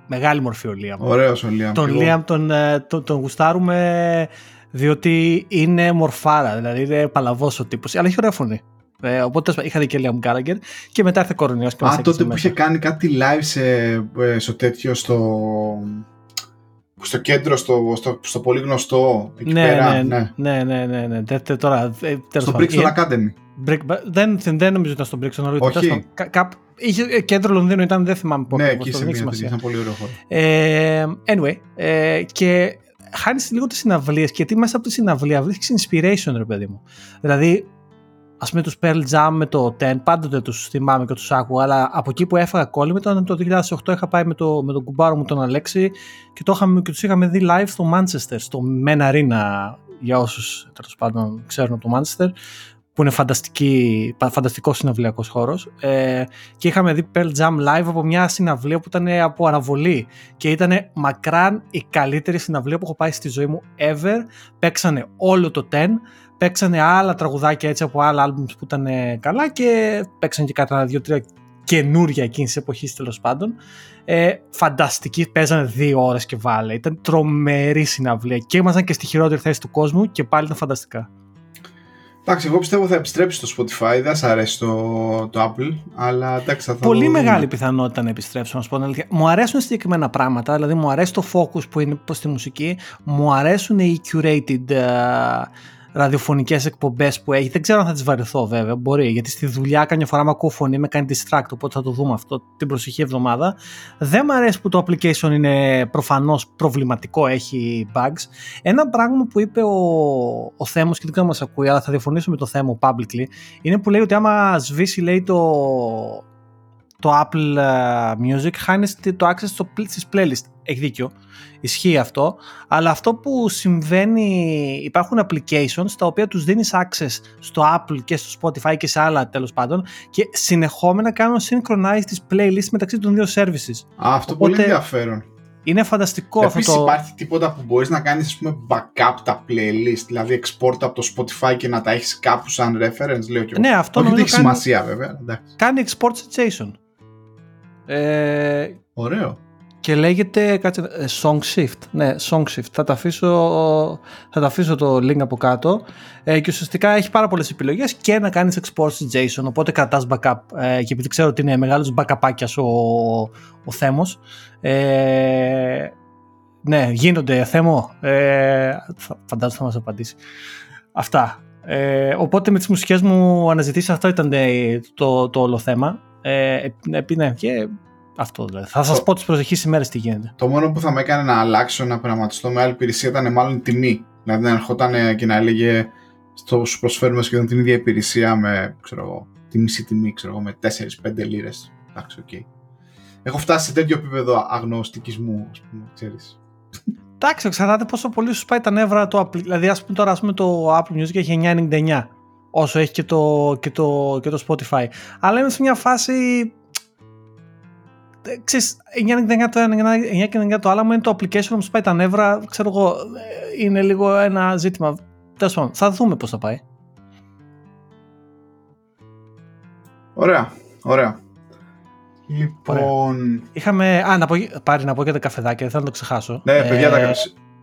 Μεγάλη μορφή ο Λίαμ. Ωραίος ο Λίαμ. Τον Λίαμ τον, ε, τον, τον γουστάρουμε διότι είναι μορφάρα, δηλαδή είναι παλαβός ο τύπος, αλλά έχει ωραία φωνή. Ε, οπότε είχα δει και Liam Gallagher και μετά ήρθε κορονοϊός και Α, τότε που είχε κάνει κάτι live σε, ε, στο τέτοιο στο... στο κέντρο, στο, στο, στο πολύ γνωστό εκεί ναι, πέρα. ναι, ναι, ναι, ναι, ναι, ναι. Τε- τε- τώρα, ε, τέλος Στο πάντων. Brixton Ε, Academy. Brick- δεν, δεν νομίζω ήταν στο Brixton Road. Όχι. τέλος πάντων. Κα- κάπου- είχε, ε, κέντρο Λονδίνου ήταν, δεν θυμάμαι πού. ναι, ακριβώς, εκεί το σε δεν έχει μια σημασία. τέτοια, ήταν πολύ ωραίο χώρο. Ε, anyway, ε, και χάνεις λίγο τις συναυλίες και γιατί μέσα από τη συναυλία βρίσκεις inspiration, ρε παιδί μου. Δηλαδή, ας πούμε, τους Pearl Jam με το 10, πάντοτε τους θυμάμαι και τους άκουγα, αλλά από εκεί που έφαγα κόλλημα ήταν το 2008 είχα πάει με, το, με τον κουμπάρο μου τον Αλέξη και, το είχαμε, και τους είχαμε δει live στο Manchester, στο Men Arena, για όσους τέλος πάντων ξέρουν από το Manchester που είναι φανταστική, φανταστικός συναυλιακός χώρος. Ε, και είχαμε δει Pearl Jam live από μια συναυλία που ήταν από αναβολή. Και ήταν μακράν η καλύτερη συναυλία που έχω πάει στη ζωή μου ever. Παίξανε όλο το 10, παίξανε άλλα τραγουδάκια έτσι από άλλα albums που ήταν καλά και παίξανε και κατά δύο-τρία καινούρια εκείνης της εποχής τέλος πάντων. Ε, φανταστική, παίζανε δύο ώρες και βάλε. Ήταν τρομερή συναυλία και ήμασταν και στη χειρότερη θέση του κόσμου και πάλι ήταν φανταστικά. Εντάξει, εγώ πιστεύω θα επιστρέψει στο Spotify. Δεν σ' αρέσει το, το Apple, αλλά εντάξει, θα, θα Πολύ το δούμε. μεγάλη πιθανότητα να επιστρέψω, να σου πω την αλήθεια. Μου αρέσουν συγκεκριμένα πράγματα, δηλαδή μου αρέσει το focus που είναι προς τη μουσική, μου αρέσουν οι curated ε, ραδιοφωνικές εκπομπές που έχει. Δεν ξέρω αν θα τις βαρεθώ βέβαια, μπορεί, γιατί στη δουλειά καμιά φορά με ακούω φωνή, με κάνει distract, οπότε θα το δούμε αυτό την προσεχή εβδομάδα. Δεν μου αρέσει που το application είναι προφανώς προβληματικό, έχει bugs. Ένα πράγμα που είπε ο, ο Θέμος και δεν ξέρω αν μας ακούει, αλλά θα διαφωνήσω με το Θέμο publicly, είναι που λέει ότι άμα σβήσει λέει το, το Apple ε, Music χάνεις το access στο, στις playlist. Έχει δίκιο. Ισχύει αυτό. Αλλά αυτό που συμβαίνει, υπάρχουν applications τα οποία τους δίνεις access στο Apple και στο Spotify και σε άλλα τέλος πάντων και συνεχόμενα κάνουν synchronize τις playlists μεταξύ των δύο services. Α, αυτό Οπότε, πολύ ενδιαφέρον. Είναι φανταστικό Επίσης αυτό το... υπάρχει τίποτα που μπορείς να κάνεις ας πούμε backup τα playlist, δηλαδή export από το Spotify και να τα έχεις κάπου σαν reference, λέω και εγώ. Ναι, αυτό Όχι ότι νομίζω έχει κάνει, σημασία βέβαια. εντάξει. κάνει export σε JSON. Ε, Ωραίο. και λέγεται κάτσε, ε, Song Shift. Ναι, Song Shift. Θα τα αφήσω, θα τα αφήσω το link από κάτω. Ε, και ουσιαστικά έχει πάρα πολλές επιλογές και να κάνεις export σε JSON. Οπότε κρατάς backup. Ε, και επειδή ξέρω ότι είναι μεγάλος backupάκιας ο, ο Θέμος. Ε, ναι, γίνονται Θέμο. Ε, θα- φαντάζομαι θα μας απαντήσει. Αυτά. Ε, οπότε με τις μουσικές μου αναζητήσεις αυτό ήταν ε, το, το όλο θέμα. Ε, επί- ναι, και αυτό δηλαδή. Θα σας Το- πω τις προσεχείς ημέρες τι γίνεται. Το μόνο που θα με έκανε να αλλάξω να πειραματιστώ με άλλη υπηρεσία ήταν μάλλον η τιμή. Δηλαδή να ερχόταν και να έλεγε στο σου προσφέρουμε σχεδόν την ίδια υπηρεσία με ξέρω εγώ, τη μισή τιμή, ξέρω εγώ, με 4-5 λίρες. Εντάξει, οκ. Έχω φτάσει σε τέτοιο επίπεδο αγνωστικισμού, ας πούμε, ξέρεις. Εντάξει, εξαρτάται πόσο πολύ σου πάει τα νεύρα το Apple. Δηλαδή, ας πούμε τώρα ας πούμε, το Apple Music έχει 9,99 όσο έχει και το, και το, και το Spotify. Αλλά είναι σε μια φάση. ε, Ξέρεις, 9,99 το ένα, 9,99 το άλλο, άμα είναι το application που σου πάει τα νεύρα, ξέρω εγώ, ε, είναι λίγο ένα ζήτημα. Τέλος πάντων, θα δούμε πώς θα πάει. Ωραία, ωραία. Λοιπόν. Είχαμε. Α, να πω, πάρει να πω για τα καφεδάκια, δεν θέλω να το ξεχάσω. Ναι, παιδιά, τα, Ε,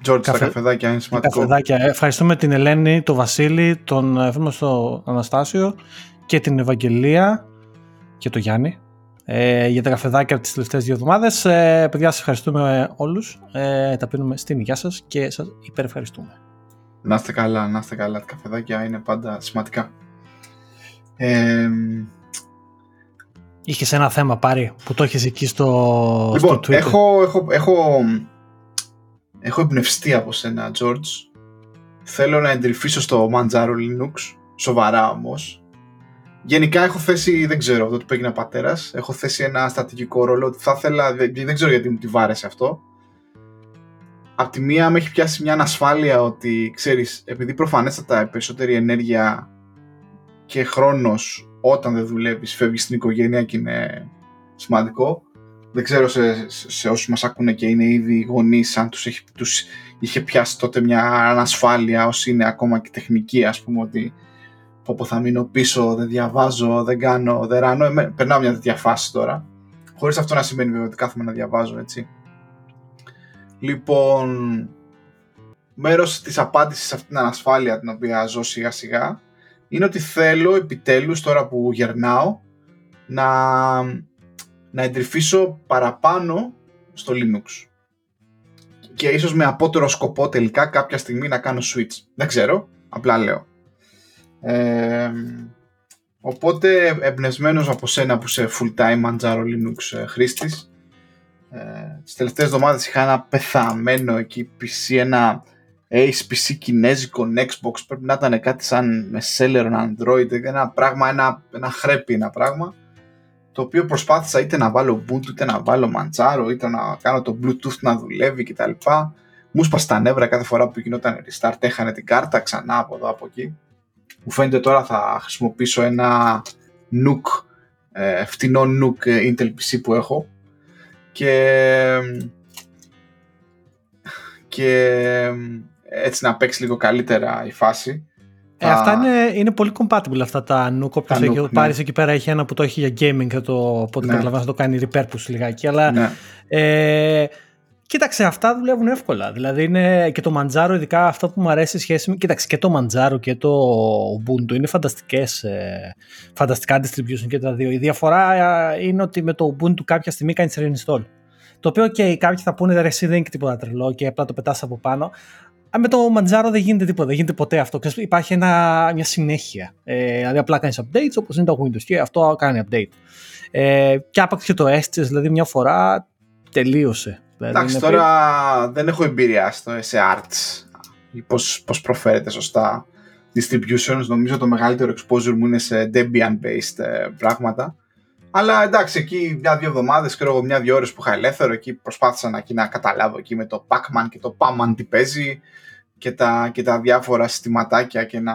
George, καφε- τα καφεδάκια είναι τα σημαντικό. καφεδάκια. Ε, Ευχαριστούμε την Ελένη, τον Βασίλη, τον ε, φίλο μας τον Αναστάσιο και την Ευαγγελία και τον Γιάννη ε, για τα καφεδάκια τις τελευταίες δύο εβδομάδες. Ε, παιδιά, σας ευχαριστούμε όλους. Ε, τα πίνουμε στην υγεία σας και σας υπερευχαριστούμε. Να είστε καλά, να είστε καλά. Τα καφεδάκια είναι πάντα σημαντικά. Ε, Είχες ένα θέμα πάρει που το έχεις εκεί στο, Λοιπόν, στο Twitter. έχω, έχω, έχω, έχω εμπνευστεί από σένα, George. Θέλω να εντρυφήσω στο Manjaro Linux, σοβαρά όμως. Γενικά έχω θέσει, δεν ξέρω, αυτό που έγινε πατέρας. Έχω θέσει ένα στρατηγικό ρόλο ότι θα ήθελα, δεν, δεν ξέρω γιατί μου τη βάρεσε αυτό. Απ' τη μία με έχει πιάσει μια ανασφάλεια ότι, ξέρεις, επειδή προφανέστατα η περισσότερη ενέργεια και χρόνος όταν δεν δουλεύεις φεύγεις στην οικογένεια και είναι σημαντικό. Δεν ξέρω σε, σε, σε όσους μας ακούνε και είναι ήδη γονείς αν τους, έχει, τους είχε πιάσει τότε μια ανασφάλεια όσοι είναι ακόμα και τεχνική ας πούμε ότι πω, πω θα μείνω πίσω, δεν διαβάζω, δεν κάνω, δεν ράνω. Εμέ, περνάω μια τέτοια φάση τώρα. Χωρίς αυτό να σημαίνει βέβαια ότι κάθομαι να διαβάζω έτσι. Λοιπόν, μέρος της απάντησης σε αυτήν την ανασφάλεια την οποία ζω σιγά σιγά είναι ότι θέλω επιτέλους τώρα που γερνάω να, να εντρυφήσω παραπάνω στο Linux. και ίσως με απότερο σκοπό τελικά κάποια στιγμή να κάνω switch. Δεν ξέρω, απλά λέω. Ε, οπότε εμπνευσμένος από σένα που είσαι full time Manjaro Linux ε, χρήστης ε, τις τελευταίες εβδομάδες είχα ένα πεθαμένο εκεί PC, ένα ACPC κινέζικο Xbox πρέπει να ήταν κάτι σαν με seller Android ένα πράγμα, ένα, ένα χρέπι ένα πράγμα το οποίο προσπάθησα είτε να βάλω Ubuntu είτε να βάλω Manjaro είτε να κάνω το Bluetooth να δουλεύει κτλ. Μου σπα τα νεύρα κάθε φορά που γινόταν restart, έχανε την κάρτα ξανά από εδώ από εκεί. Μου φαίνεται τώρα θα χρησιμοποιήσω ένα Nook, ε, φτηνό Nook ε, Intel PC που έχω και, και έτσι να παίξει λίγο καλύτερα η φάση. Ε, αυτά είναι, είναι πολύ compatible αυτά τα Nook. Όποιος έχει ναι. πάρει εκεί πέρα έχει ένα που το έχει για gaming και το, από ό,τι ναι. καταλαβαίνω θα το κάνει repurpose λιγάκι. Αλλά ναι. ε, Κοίταξε, αυτά δουλεύουν εύκολα. Δηλαδή είναι και το Manjaro, ειδικά αυτό που μου αρέσει σχέση με. Κοίταξε, και το Manjaro και το Ubuntu είναι φανταστικές, ε, φανταστικά distribution και τα δύο. Η διαφορά ε, είναι ότι με το Ubuntu κάποια στιγμή κάνεις reinstall. Το οποίο και okay, κάποιοι θα πούνε ρε, δεν είναι τίποτα τρελό και απλά το πετάς από πάνω. Με το Manjaro δεν γίνεται τίποτα, δεν γίνεται ποτέ αυτό. Υπάρχει ένα, μια συνέχεια. Ε, δηλαδή απλά κάνεις updates όπως είναι το Windows και αυτό κάνει update. Ε, και άπαξ και το έστησε, δηλαδή μια φορά τελείωσε. Δηλαδή Εντάξει, τώρα δεν έχω εμπειρία στο σε arts πώς, πώς προφέρεται σωστά distributions. Νομίζω το μεγαλύτερο exposure μου είναι σε Debian-based ε, πράγματα. Αλλά εντάξει, εκεί μια-δύο εβδομάδες, ξέρω εγώ, μια-δύο ώρες που είχα ελεύθερο, εκεί προσπάθησα να, να καταλάβω εκεί με το Pac-Man και το Pac-Man τι παίζει και τα, και τα διάφορα συστηματάκια και να,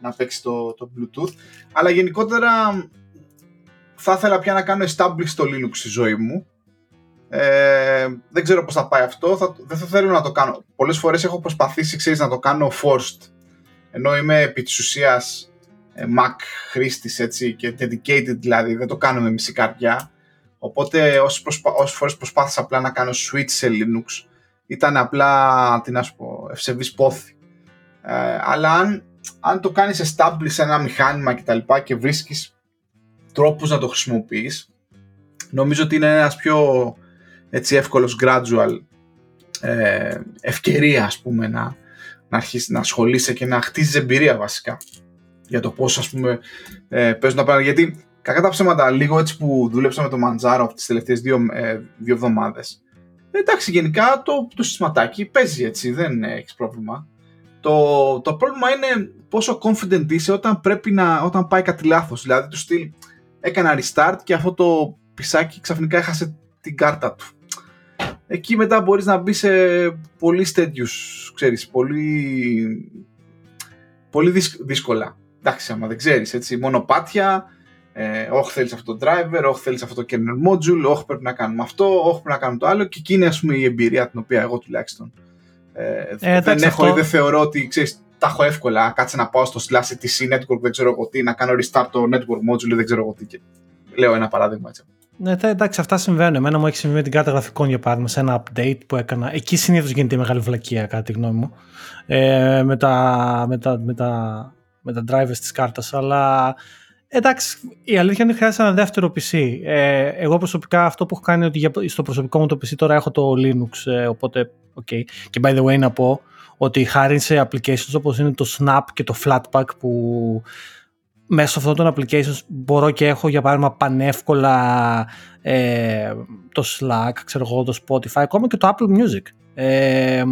να παίξει το, το Bluetooth. Αλλά γενικότερα θα ήθελα πια να κάνω establish το Linux στη ζωή μου ε, δεν ξέρω πώς θα πάει αυτό, θα, δεν θα θέλω να το κάνω. Πολλές φορές έχω προσπαθήσει, ξέρεις, να το κάνω forced. Ενώ είμαι επί της ουσίας ε, Mac χρήστης, έτσι, και dedicated δηλαδή, δεν το κάνω με μισή καρδιά. Οπότε όσες, προσπα... όσες φορές προσπάθησα απλά να κάνω switch σε Linux, ήταν απλά, τι να σου πω, ευσεβής πόθη. Ε, αλλά αν, αν το κάνεις establish σε ένα μηχάνημα και τα λοιπά και βρίσκεις τρόπους να το χρησιμοποιείς, νομίζω ότι είναι ένας πιο έτσι εύκολος gradual ε, ευκαιρία ας πούμε να, να αρχίσεις να ασχολείσαι και να χτίζεις εμπειρία βασικά για το πώς ας πούμε ε, παίζουν τα πράγματα γιατί κακά τα ψέματα λίγο έτσι που δούλεψα με το Manjaro τις τελευταίες δύο, ε, δύο εβδομάδες εντάξει γενικά το, το συστηματάκι παίζει έτσι δεν έχεις πρόβλημα. Το, το πρόβλημα είναι πόσο confident είσαι όταν πρέπει να όταν πάει κάτι λάθος. Δηλαδή του στυλ έκανα restart και αυτό το πισάκι ξαφνικά έχασε την κάρτα του. Εκεί μετά μπορείς να μπεις σε πολύ τέτοιου, ξέρεις, πολύ, πολύ δύσκολα. Εντάξει, άμα δεν ξέρεις, έτσι, μονοπάτια, ε, όχι θέλεις αυτό το driver, όχι θέλεις αυτό το kernel module, όχι πρέπει να κάνουμε αυτό, όχι πρέπει να κάνουμε το άλλο και εκεί είναι ας πούμε η εμπειρία την οποία εγώ τουλάχιστον ε, ε, δεν έχω αυτό... ή δεν θεωρώ ότι ξέρεις, τα έχω εύκολα, κάτσε να πάω στο slash etc network, δεν ξέρω εγώ τι, να κάνω restart το network module, δεν ξέρω εγώ τι. Λέω ένα παράδειγμα έτσι. Ναι, εντάξει, αυτά συμβαίνουν. Εμένα μου έχει συμβεί με την κάρτα γραφικών για παράδειγμα σε ένα update που έκανα. Εκεί συνήθως γίνεται η μεγάλη βλακεία, κατά τη γνώμη μου. Ε, με, τα, με, τα, με, τα, με τα drivers της κάρτας. Αλλά εντάξει, η αλήθεια είναι ότι χρειάζεται ένα δεύτερο PC. Ε, εγώ προσωπικά αυτό που έχω κάνει είναι ότι στο προσωπικό μου το PC τώρα έχω το Linux. Ε, οπότε, ok. Και by the way, να πω ότι χάρη σε applications όπως είναι το Snap και το Flatpak που μέσω αυτών των applications μπορώ και έχω για παράδειγμα πανεύκολα ε, το Slack, ξέρω εγώ, το Spotify, ακόμα και το Apple Music. Ε,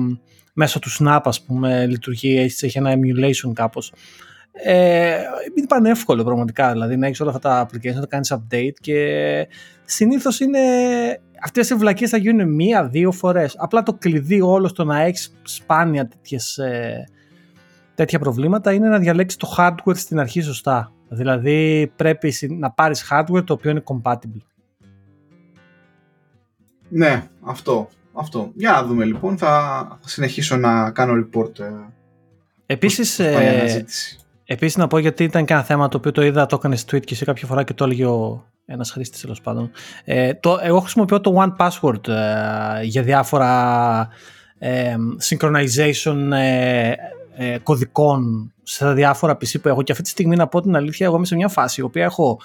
μέσω του Snap ας πούμε λειτουργεί, έτσι, έχει ένα emulation κάπως. Ε, είναι πανεύκολο πραγματικά, δηλαδή να έχεις όλα αυτά τα applications, να κάνεις update και συνήθως είναι αυτές οι βλακίες θα γίνουν μία-δύο φορές. Απλά το κλειδί όλος στο να έχεις σπάνια τέτοιες ε, τέτοια προβλήματα είναι να διαλέξεις το hardware στην αρχή σωστά. Δηλαδή πρέπει να πάρεις hardware το οποίο είναι compatible. Ναι, αυτό. αυτό. Για να δούμε λοιπόν. Θα, συνεχίσω να κάνω report. Ε, επίσης, ε, επίσης να πω γιατί ήταν και ένα θέμα το οποίο το είδα, το έκανε tweet και σε κάποια φορά και το έλεγε ο ένας χρήστης τέλος πάντων. Ε, το, εγώ χρησιμοποιώ το One Password ε, για διάφορα ε, synchronization ε, ε, κωδικών σε διάφορα PC που έχω και αυτή τη στιγμή να πω την αλήθεια εγώ είμαι σε μια φάση η οποία έχω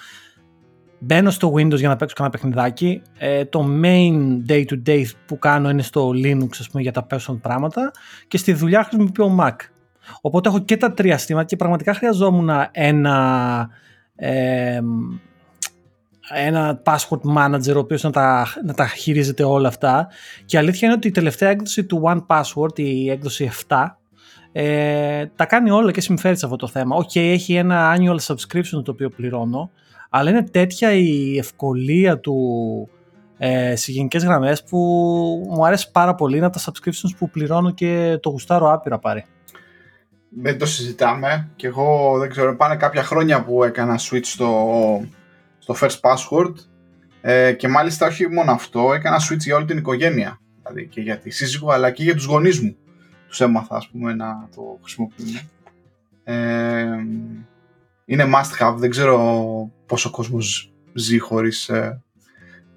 Μπαίνω στο Windows για να παίξω κανένα παιχνιδάκι. Ε, το main day-to-day που κάνω είναι στο Linux ας πούμε, για τα personal πράγματα και στη δουλειά χρησιμοποιώ Mac. Οπότε έχω και τα τρία στήματα και πραγματικά χρειαζόμουν ένα, ε, ένα password manager ο οποίος να τα, να τα χειρίζεται όλα αυτά και η αλήθεια είναι ότι η τελευταία έκδοση του One Password, η έκδοση 7, ε, τα κάνει όλα και συμφέρει σε αυτό το θέμα. Ok, okay, έχει ένα annual subscription το οποίο πληρώνω, αλλά είναι τέτοια η ευκολία του ε, σε γενικές γραμμές που μου αρέσει πάρα πολύ. Είναι από τα subscriptions που πληρώνω και το γουστάρω άπειρα πάρει. Δεν το συζητάμε και εγώ δεν ξέρω, πάνε κάποια χρόνια που έκανα switch στο, στο first password ε, και μάλιστα όχι μόνο αυτό, έκανα switch για όλη την οικογένεια. Δηλαδή και για τη σύζυγο αλλά και για τους γονείς μου. Τους έμαθα ας πούμε να το χρησιμοποιούν. Ε, είναι must have, δεν ξέρω πόσο κόσμος ζει χωρίς ε,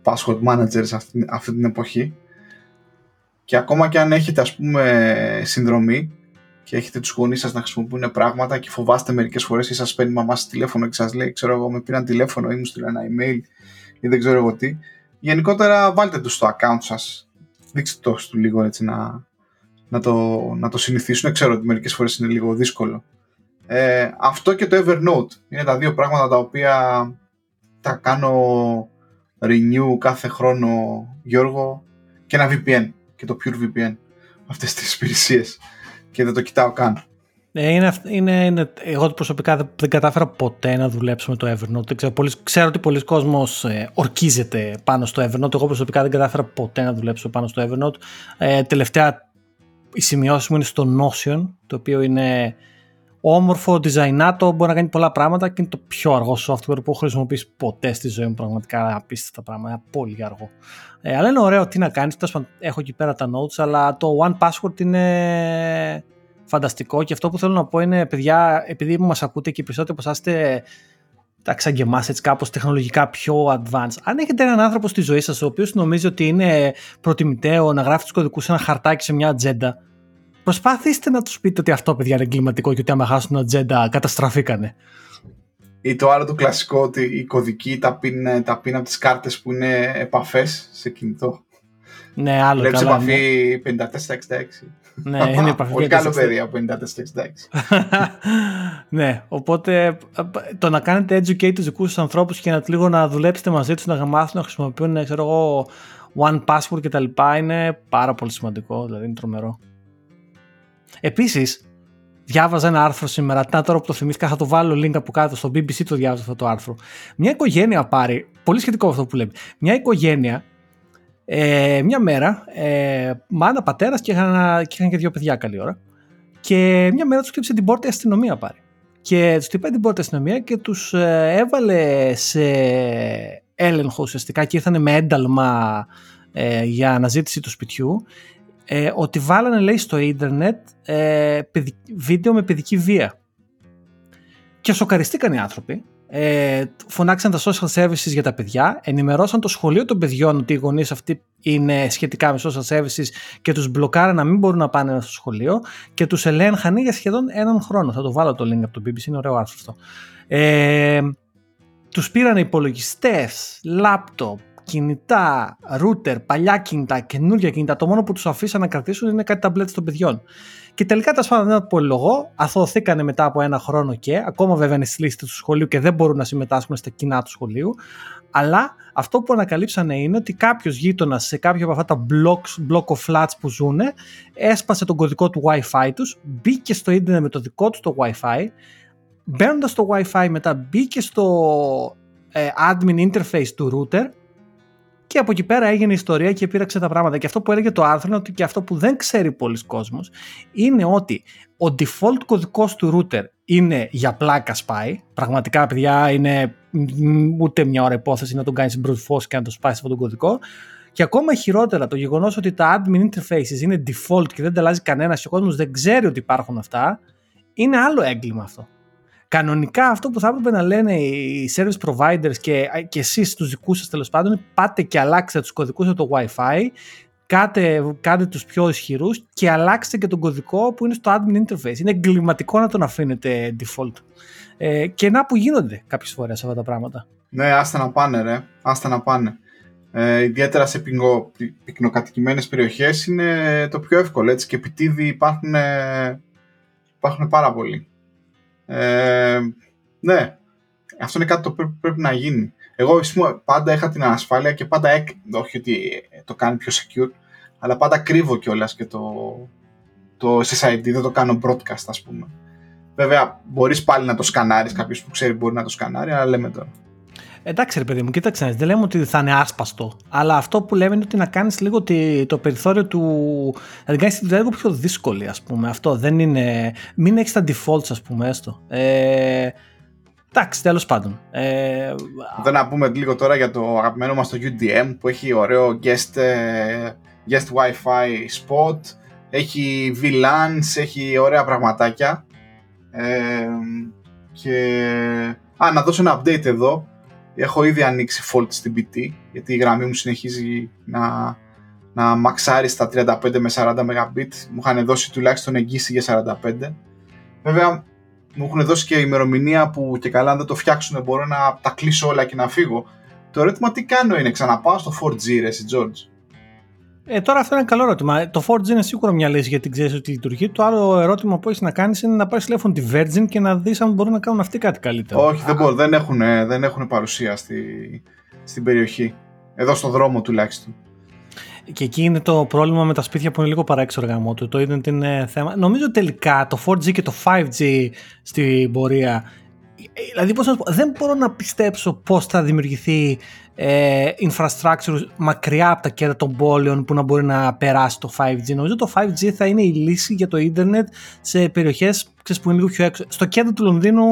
password managers αυτή, αυτή την εποχή. Και ακόμα και αν έχετε ας πούμε συνδρομή και έχετε τους γονείς σας να χρησιμοποιούν πράγματα και φοβάστε μερικές φορές ή σας παίρνει η μαμά σας τηλέφωνο και σας λέει ξέρω εγώ με πήραν τηλέφωνο ή μου στείλαν ένα email ή δεν ξέρω εγώ τι. Γενικότερα βάλτε τους στο account σας. Δείξτε το του λίγο έτσι να, να, το, να το συνηθίσουν. Ξέρω ότι μερικές φορές είναι λίγο δύσκολο. Ε, αυτό και το Evernote είναι τα δύο πράγματα τα οποία τα κάνω renew κάθε χρόνο Γιώργο και ένα VPN και το Pure VPN αυτές τις υπηρεσίες και δεν το κοιτάω καν. Ε, είναι, είναι, είναι, εγώ προσωπικά δεν, δεν, κατάφερα ποτέ να δουλέψω με το Evernote. Ξέρω, πολλοί, ξέρω ότι πολλοί κόσμος ε, ορκίζεται πάνω στο Evernote. Εγώ προσωπικά δεν κατάφερα ποτέ να δουλέψω πάνω στο Evernote. Ε, τελευταία η σημειώση μου είναι στο Notion, το οποίο είναι όμορφο, designato, μπορεί να κάνει πολλά πράγματα και είναι το πιο αργό software που έχω χρησιμοποιήσει ποτέ στη ζωή μου. Πραγματικά απίστευτα πράγματα, πολύ αργό. Ε, αλλά είναι ωραίο τι να κάνεις. Έχω εκεί πέρα τα notes, αλλά το One Password είναι φανταστικό και αυτό που θέλω να πω είναι, παιδιά, επειδή μας ακούτε και οι περισσότεροι από εσάς είστε τα ξαγκεμά έτσι κάπως τεχνολογικά πιο advanced. Αν έχετε έναν άνθρωπο στη ζωή σας ο οποίος νομίζει ότι είναι προτιμητέο να γράφει τους κωδικούς σε ένα χαρτάκι σε μια ατζέντα Προσπαθήστε να τους πείτε ότι αυτό παιδιά είναι εγκληματικό και ότι άμα χάσουν ατζέντα καταστραφήκανε. Ή το άλλο το κλασικό ότι οι κωδικοί τα πίνουν, τα από τις κάρτες που είναι επαφές σε κινητό. Ναι, άλλο Βλέπεις καλά. επαφή 54-66. Ναι, είναι επαφή Πολύ καλό παιδί από 54-66. ναι, οπότε το να κάνετε educate τους δικούς σας ανθρώπους και να λίγο να δουλέψετε μαζί τους, να μάθουν να χρησιμοποιούν, ξέρω εγώ, one password και τα λοιπά είναι πάρα πολύ σημαντικό, δηλαδή είναι τρομερό. Επίσης, διάβαζα ένα άρθρο σήμερα. Να τώρα που το θυμήθηκα, θα το βάλω link από κάτω στο BBC το διάβαζα αυτό το άρθρο. Μια οικογένεια πάρει, πολύ σχετικό αυτό που λέμε. Μια οικογένεια, ε, μια μέρα, ε, μάνα, πατέρας και, είχαν, και είχαν και δύο παιδιά καλή ώρα. Και μια μέρα τους χτύπησε την πόρτα η αστυνομία πάρει. Και τους χτυπάει την πόρτα η αστυνομία και τους ε, έβαλε σε έλεγχο ουσιαστικά και ήρθαν με ένταλμα ε, για αναζήτηση του σπιτιού ε, ότι βάλανε λέει στο ίντερνετ ε, βίντεο με παιδική βία. Και σοκαριστήκαν οι άνθρωποι. Ε, φωνάξαν τα social services για τα παιδιά, ενημερώσαν το σχολείο των παιδιών ότι οι γονείς αυτοί είναι σχετικά με social services και τους μπλοκάραν να μην μπορούν να πάνε στο σχολείο και τους ελέγχανε για σχεδόν έναν χρόνο. Θα το βάλω το link από το BBC, είναι ωραίο άρθρο αυτό. Ε, τους πήραν υπολογιστές, λάπτοπ, κινητά, router, παλιά κινητά, καινούργια κινητά. Το μόνο που τους αφήσαν να κρατήσουν είναι κάτι ταμπλέτ των παιδιών. Και τελικά τα σπάνια δεν πολυλογώ, αθωωθήκανε μετά από ένα χρόνο και, ακόμα βέβαια είναι στη λίστα του σχολείου και δεν μπορούν να συμμετάσχουν στα κοινά του σχολείου. Αλλά αυτό που ανακαλύψανε είναι ότι κάποιος γείτονας σε κάποιο από αυτά τα blocks, block of flats που ζουν, έσπασε τον κωδικό του WiFi τους, μπήκε στο ίντερνετ με το δικό του το WiFi, μπαίνοντας στο WiFi μετά μπήκε στο ε, admin interface του router και από εκεί πέρα έγινε η ιστορία και πήραξε τα πράγματα. Και αυτό που έλεγε το άρθρο είναι ότι και αυτό που δεν ξέρει πολλοί κόσμος είναι ότι ο default κωδικός του router είναι για πλάκα σπάει. Πραγματικά, παιδιά, είναι ούτε μια ώρα υπόθεση να τον κάνεις brute force και να το σπάσεις αυτόν τον κωδικό. Και ακόμα χειρότερα, το γεγονός ότι τα admin interfaces είναι default και δεν τα αλλάζει κανένας και ο κόσμος δεν ξέρει ότι υπάρχουν αυτά, είναι άλλο έγκλημα αυτό. Κανονικά αυτό που θα έπρεπε να λένε οι service providers και, και εσείς τους δικούς σας τέλος πάντων πάτε και αλλάξτε τους κωδικούς από το Wi-Fi κάτε, κάτε τους πιο ισχυρούς και αλλάξτε και τον κωδικό που είναι στο admin interface. Είναι εγκληματικό να τον αφήνετε default. Ε, και να που γίνονται κάποιες φορές αυτά τα πράγματα. Ναι, άστα να πάνε ρε, άστα να πάνε. Ε, ιδιαίτερα σε πυκνο, πυκνοκατοικημένες περιοχές είναι το πιο εύκολο έτσι και επιτίδη υπάρχουν, υπάρχουν πάρα πολλοί. Ε, ναι, αυτό είναι κάτι το που πρέπει, να γίνει. Εγώ πάντα είχα την ανασφάλεια και πάντα, έκ, όχι ότι το κάνει πιο secure, αλλά πάντα κρύβω κιόλας και το, το SSID, δεν το κάνω broadcast ας πούμε. Βέβαια, μπορείς πάλι να το σκανάρεις, κάποιος που ξέρει μπορεί να το σκανάρει, αλλά λέμε τώρα. Εντάξει, ρε παιδί μου, κοίταξε, δεν λέμε ότι θα είναι άσπαστο. Αλλά αυτό που λέμε είναι ότι να κάνεις λίγο το περιθώριο του. να την κάνεις τη δουλειά λίγο πιο δύσκολη, ας πούμε. Αυτό δεν είναι. Μην έχεις τα defaults, ας πούμε, έστω. Ε, εντάξει, τέλος πάντων. Ε, δεν να πούμε λίγο τώρα για το αγαπημένο μας το UDM που έχει ωραίο guest, ε, guest Wi-Fi spot. Έχει VLANs, έχει ωραία πραγματάκια. Ε, και... Α, να δώσω ένα update εδώ Έχω ήδη ανοίξει fault στην BT, γιατί η γραμμή μου συνεχίζει να, να μαξάρει στα 35 με 40 Mbit. Μου είχαν δώσει τουλάχιστον εγγύηση για 45. Βέβαια, μου έχουν δώσει και ημερομηνία που και καλά αν δεν το φτιάξουν μπορώ να τα κλείσω όλα και να φύγω. Το ερώτημα τι κάνω είναι, ξαναπάω στο 4G ρε, George; Ε, τώρα αυτό είναι ένα καλό ερώτημα. Το 4G είναι σίγουρα μια λύση γιατί ξέρεις ότι λειτουργεί. Το άλλο ερώτημα που έχεις να κάνεις είναι να πάρεις τηλέφωνο τη Virgin και να δεις αν μπορούν να κάνουν αυτοί κάτι καλύτερο. Όχι, δεν, μπορούν, δεν, έχουν, δεν έχουν παρουσία στη, στην περιοχή. Εδώ στο δρόμο τουλάχιστον. Και εκεί είναι το πρόβλημα με τα σπίτια που είναι λίγο παράξενο γαμό του. Το internet είναι θέμα. Νομίζω τελικά το 4G και το 5G στην πορεία. Δηλαδή, πώς να πω, δεν μπορώ να πιστέψω πώς θα δημιουργηθεί ε, infrastructure μακριά από τα κέντρα των πόλεων που να μπορεί να περάσει το 5G. Νομίζω το 5G θα είναι η λύση για το ίντερνετ σε περιοχές που είναι λίγο πιο έξω. Στο κέντρο του Λονδίνου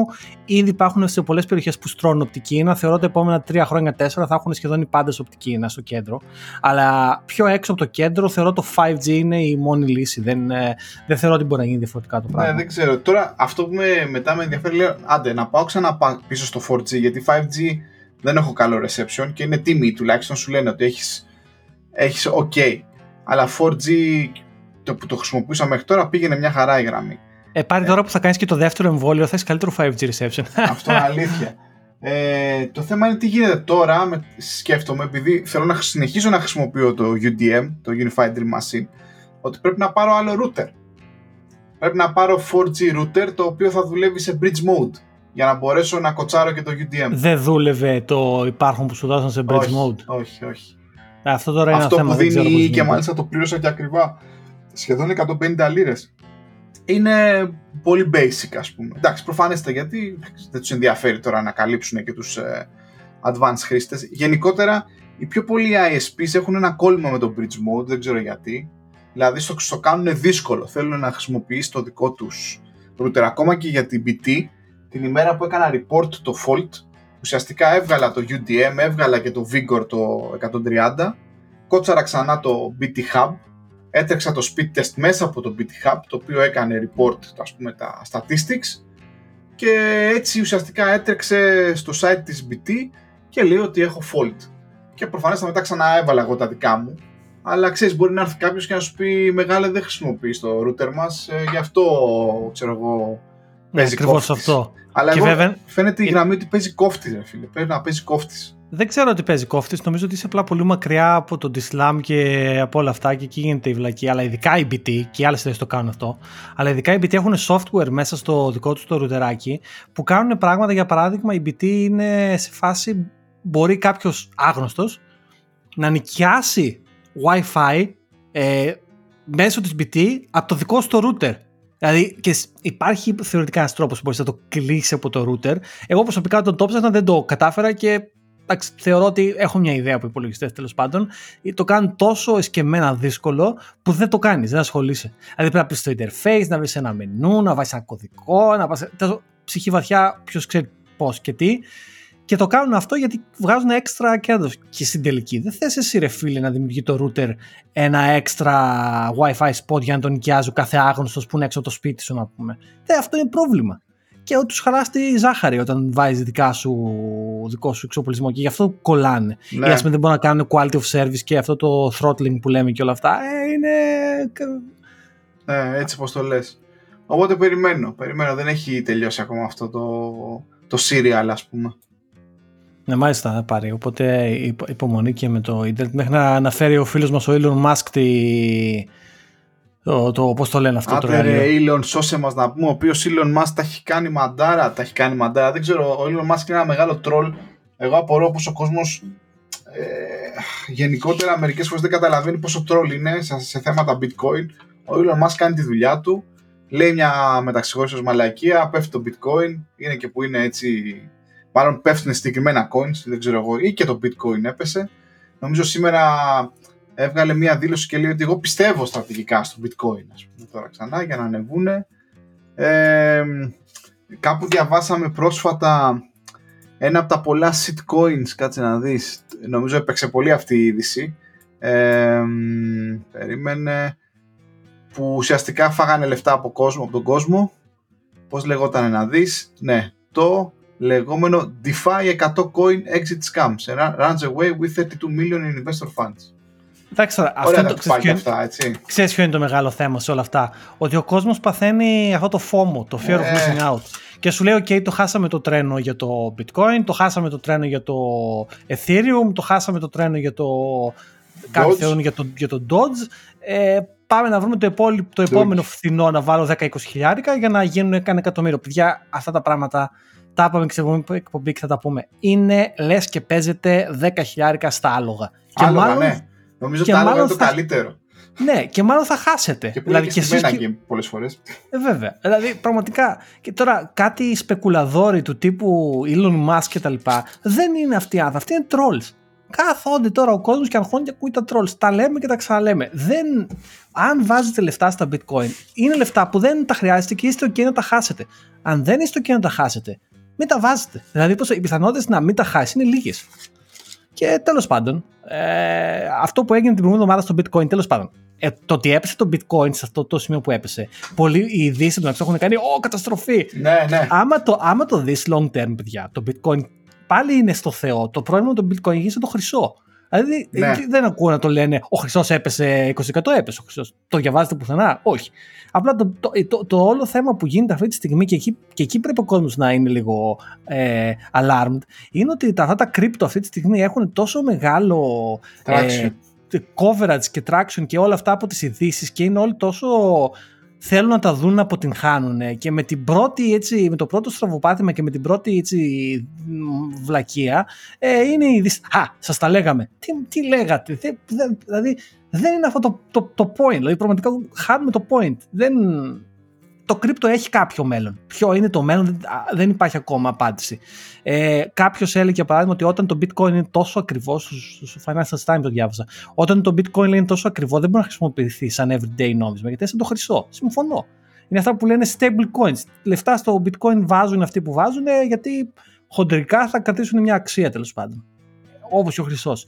ήδη υπάρχουν σε πολλές περιοχές που στρώνουν οπτική ίνα. Θεωρώ ότι τα επόμενα τρία χρόνια, τέσσερα θα έχουν σχεδόν οι πάντες οπτική ίνα στο κέντρο. Αλλά πιο έξω από το κέντρο θεωρώ το 5G είναι η μόνη λύση. Δεν, ε, δεν θεωρώ ότι μπορεί να γίνει διαφορετικά το πράγμα. Ναι, δεν ξέρω. Τώρα αυτό που με, μετά με ενδιαφέρει, λέω άντε να πάω ξανά πίσω στο 4G γιατί 5G δεν έχω καλό reception και είναι τιμή τουλάχιστον σου λένε ότι έχεις, έχεις ok. Αλλά 4G το που το χρησιμοποιούσα μέχρι τώρα πήγαινε μια χαρά η γραμμή. Ε, πάρει τώρα που θα κάνεις και το δεύτερο εμβόλιο θα έχει καλύτερο 5G reception. Αυτό είναι αλήθεια. Ε, το θέμα είναι τι γίνεται τώρα, με, σκέφτομαι, επειδή θέλω να συνεχίζω να χρησιμοποιώ το UDM, το Unified Dream Machine, ότι πρέπει να πάρω άλλο router. Πρέπει να πάρω 4G router το οποίο θα δουλεύει σε bridge mode για να μπορέσω να κοτσάρω και το UDM. Δεν δούλευε το υπάρχον που σου δώσαν σε bridge όχι, mode. Όχι, όχι. Αυτό τώρα είναι Αυτό ένα θέμα. που δίνει και μάλιστα το πλήρωσα και ακριβά σχεδόν 150 λίρες. Είναι πολύ basic ας πούμε. Εντάξει, προφανέστε γιατί δεν τους ενδιαφέρει τώρα να καλύψουν και τους ε, advanced χρήστες. Γενικότερα, οι πιο πολλοί ISPs έχουν ένα κόλλημα με το bridge mode, δεν ξέρω γιατί. Δηλαδή στο, στο κάνουν δύσκολο, θέλουν να χρησιμοποιήσει το δικό τους router. Ακόμα και για την BT, την ημέρα που έκανα report το fault, ουσιαστικά έβγαλα το UDM, έβγαλα και το Vigor το 130, κότσαρα ξανά το BT Hub, έτρεξα το speed test μέσα από το BT Hub, το οποίο έκανε report ας πούμε, τα statistics και έτσι ουσιαστικά έτρεξε στο site της BT και λέει ότι έχω fault. Και προφανώς μετά ξανά έβαλα εγώ τα δικά μου, αλλά ξέρεις, μπορεί να έρθει κάποιος και να σου πει Μεγάλε, δεν χρησιμοποιείς το router μας, ε, γι' αυτό ξέρω εγώ. Ναι, ακριβώς αυτό. Αλλά και εγώ βέβαια... φαίνεται η γραμμή ότι παίζει κόφτης, ρε φίλε. Πρέπει να παίζει κόφτης. Δεν ξέρω ότι παίζει κόφτης. Νομίζω ότι είσαι απλά πολύ μακριά από τον Islam και από όλα αυτά και εκεί γίνεται η βλακή. Αλλά ειδικά η BT και οι άλλες θέσει το κάνουν αυτό. Αλλά ειδικά οι BT έχουν software μέσα στο δικό τους το ρούτεράκι που κάνουν πράγματα. Για παράδειγμα, η BT είναι σε φάση. Μπορεί κάποιος άγνωστος να νοικιάσει WiFi ε, μέσω της BT από το δικό σου το router. Δηλαδή και υπάρχει θεωρητικά ένας τρόπος που μπορείς να το κλείσει από το router. Εγώ προσωπικά τον το ψάχνα, δεν το κατάφερα και εντάξει, θεωρώ ότι έχω μια ιδέα από υπολογιστές τέλος πάντων. Το κάνουν τόσο εσκεμμένα δύσκολο που δεν το κάνεις, δεν ασχολείσαι. Δηλαδή πρέπει να πεις στο interface, να βρεις ένα μενού, να βάζεις ένα κωδικό, να πας. Ψυχή βαθιά, ποιος ξέρει πώς και τι. Και το κάνουν αυτό γιατί βγάζουν έξτρα κέρδο. Και στην τελική δεν θες εσύ, ρε φίλε, να δημιουργεί το router ένα έξτρα WiFi spot για να τον νοικιάζει ο κάθε άγνωστος που είναι έξω από το σπίτι σου, να πούμε. Δεν, αυτό είναι πρόβλημα. Και του χαλάς τη ζάχαρη όταν βάζεις δικά σου, δικό σου εξοπλισμό και γι' αυτό κολλάνε. Ναι. Ή ας πούμε δεν μπορούν να κάνουν quality of service και αυτό το throttling που λέμε και όλα αυτά. Ε, είναι. Ναι, έτσι πώ το λες. Οπότε περιμένω, περιμένω. Δεν έχει τελειώσει ακόμα αυτό το, το serial, ας πούμε. Ναι, μάλιστα θα πάρει. Οπότε υπομονή και με το ίντερνετ μέχρι να αναφέρει ο φίλος μας ο Elon Musk τη... το, το, πώς το λένε αυτό Άντε, το εργαλείο. Elon, σώσε μας να πούμε, ο οποίος Elon Musk τα έχει κάνει μαντάρα, τα έχει κάνει μαντάρα. Δεν ξέρω, ο Elon Musk είναι ένα μεγάλο τρόλ. Εγώ απορώ πως ο κόσμος ε, γενικότερα μερικές φορές δεν καταλαβαίνει πόσο τρόλ είναι σε, σε θέματα bitcoin. Ο Elon Musk κάνει τη δουλειά του, λέει μια μεταξυγόρηση μαλακία, πέφτει το bitcoin, είναι και που είναι έτσι Μάλλον πέφτουν συγκεκριμένα coins, δεν ξέρω εγώ, ή και το bitcoin έπεσε. Νομίζω σήμερα έβγαλε μία δήλωση και λέει ότι εγώ πιστεύω στρατηγικά στο bitcoin, ας πούμε, τώρα ξανά, για να ανεβούν. Ε, κάπου διαβάσαμε πρόσφατα ένα από τα πολλά shitcoins, κάτσε να δεις, νομίζω έπαιξε πολύ αυτή η είδηση, ε, περίμενε, που ουσιαστικά φάγανε λεφτά από, κόσμο, από τον κόσμο, πώς λεγόταν να δεις, ναι, το λεγόμενο DeFi 100 coin exit scams runs away with 32 million in investor funds. Εντάξει τώρα, αυτό το ξέρεις αυτά, έτσι. Ξέρεις ποιο είναι το μεγάλο θέμα σε όλα αυτά. Ότι ο κόσμος παθαίνει αυτό το FOMO, το fear of ε. missing out. Και σου λέει, OK, το χάσαμε το τρένο για το bitcoin, το χάσαμε το τρένο για το ethereum, το χάσαμε το τρένο για το... Κάποιοι για το, για το Dodge. Ε, πάμε να βρούμε το, επόμενο, το επόμενο φθηνό να βάλω 10-20 χιλιάρικα για να γίνουν ένα εκατομμύριο. Παιδιά, αυτά τα πράγματα τα είπαμε και σε εκπομπή και θα τα πούμε. Είναι λες και παίζετε 10 χιλιάρικα στα άλογα. Και άλογα, μάλλον, ναι. Νομίζω ότι άλογα είναι το καλύτερο. Ναι, και μάλλον θα χάσετε. Και δηλαδή, και εσείς και... πολλές φορές. Ε, βέβαια. Δηλαδή, πραγματικά. Και τώρα κάτι σπεκουλαδόροι του τύπου Elon Musk και τα λοιπά, δεν είναι αυτοί οι άνθρωποι. Αυτοί είναι trolls. Κάθονται τώρα ο κόσμος και αρχώνει και ακούει τα trolls. Τα λέμε και τα ξαναλέμε. Δεν... Αν βάζετε λεφτά στα bitcoin, είναι λεφτά που δεν τα χρειάζεται και είστε OK να τα χάσετε. Αν δεν είστε OK να τα χάσετε, μην τα βάζετε. Δηλαδή, οι πιθανότητες να μην τα χάσεις είναι λίγες. Και τέλος πάντων, ε, αυτό που έγινε την προηγούμενη εβδομάδα στο Bitcoin, τέλος πάντων, ε, το ότι έπεσε το Bitcoin σε αυτό το σημείο που έπεσε, πολλοί οι ειδήσει του έχουν κάνει, Ω, καταστροφή. Ναι, ναι. Άμα το, άμα το δεις long term, παιδιά, το Bitcoin πάλι είναι στο Θεό. Το πρόβλημα με το Bitcoin είναι το χρυσό. Δηλαδή ναι. δεν ακούω να το λένε Ο Χρυσό έπεσε 20% έπεσε ο Χρυσό. Το διαβάζετε πουθενά; Όχι. Απλά το, το, το, το, όλο θέμα που γίνεται αυτή τη στιγμή και εκεί, και εκεί πρέπει ο κόσμος να είναι λίγο ε, alarmed είναι ότι τα, αυτά τα crypto αυτή τη στιγμή έχουν τόσο μεγάλο ε, coverage και traction και όλα αυτά από τις ειδήσεις και είναι όλοι τόσο θέλουν να τα δουν να αποτυγχάνουν και με, την πρώτη, έτσι, με το πρώτο στραβοπάτημα και με την πρώτη έτσι, βλακεία ε, είναι η Α, σας τα λέγαμε. Τι, τι λέγατε. Δε, δηλαδή δεν είναι αυτό το, το, το point. Δηλαδή πραγματικά χάνουμε το point. Δεν, το κρύπτο έχει κάποιο μέλλον. Ποιο είναι το μέλλον, δεν υπάρχει ακόμα απάντηση. Ε, Κάποιος έλεγε για παράδειγμα ότι όταν το bitcoin είναι τόσο ακριβώ, στο Financial Times το διάβασα, όταν το bitcoin είναι τόσο ακριβό δεν μπορεί να χρησιμοποιηθεί σαν everyday νόμισμα γιατί είναι το χρυσό. Συμφωνώ. Είναι αυτά που λένε stable coins. Λεφτά στο bitcoin βάζουν αυτοί που βάζουν γιατί χοντρικά θα κρατήσουν μια αξία τέλος πάντων. Όπως και ο χρυσός.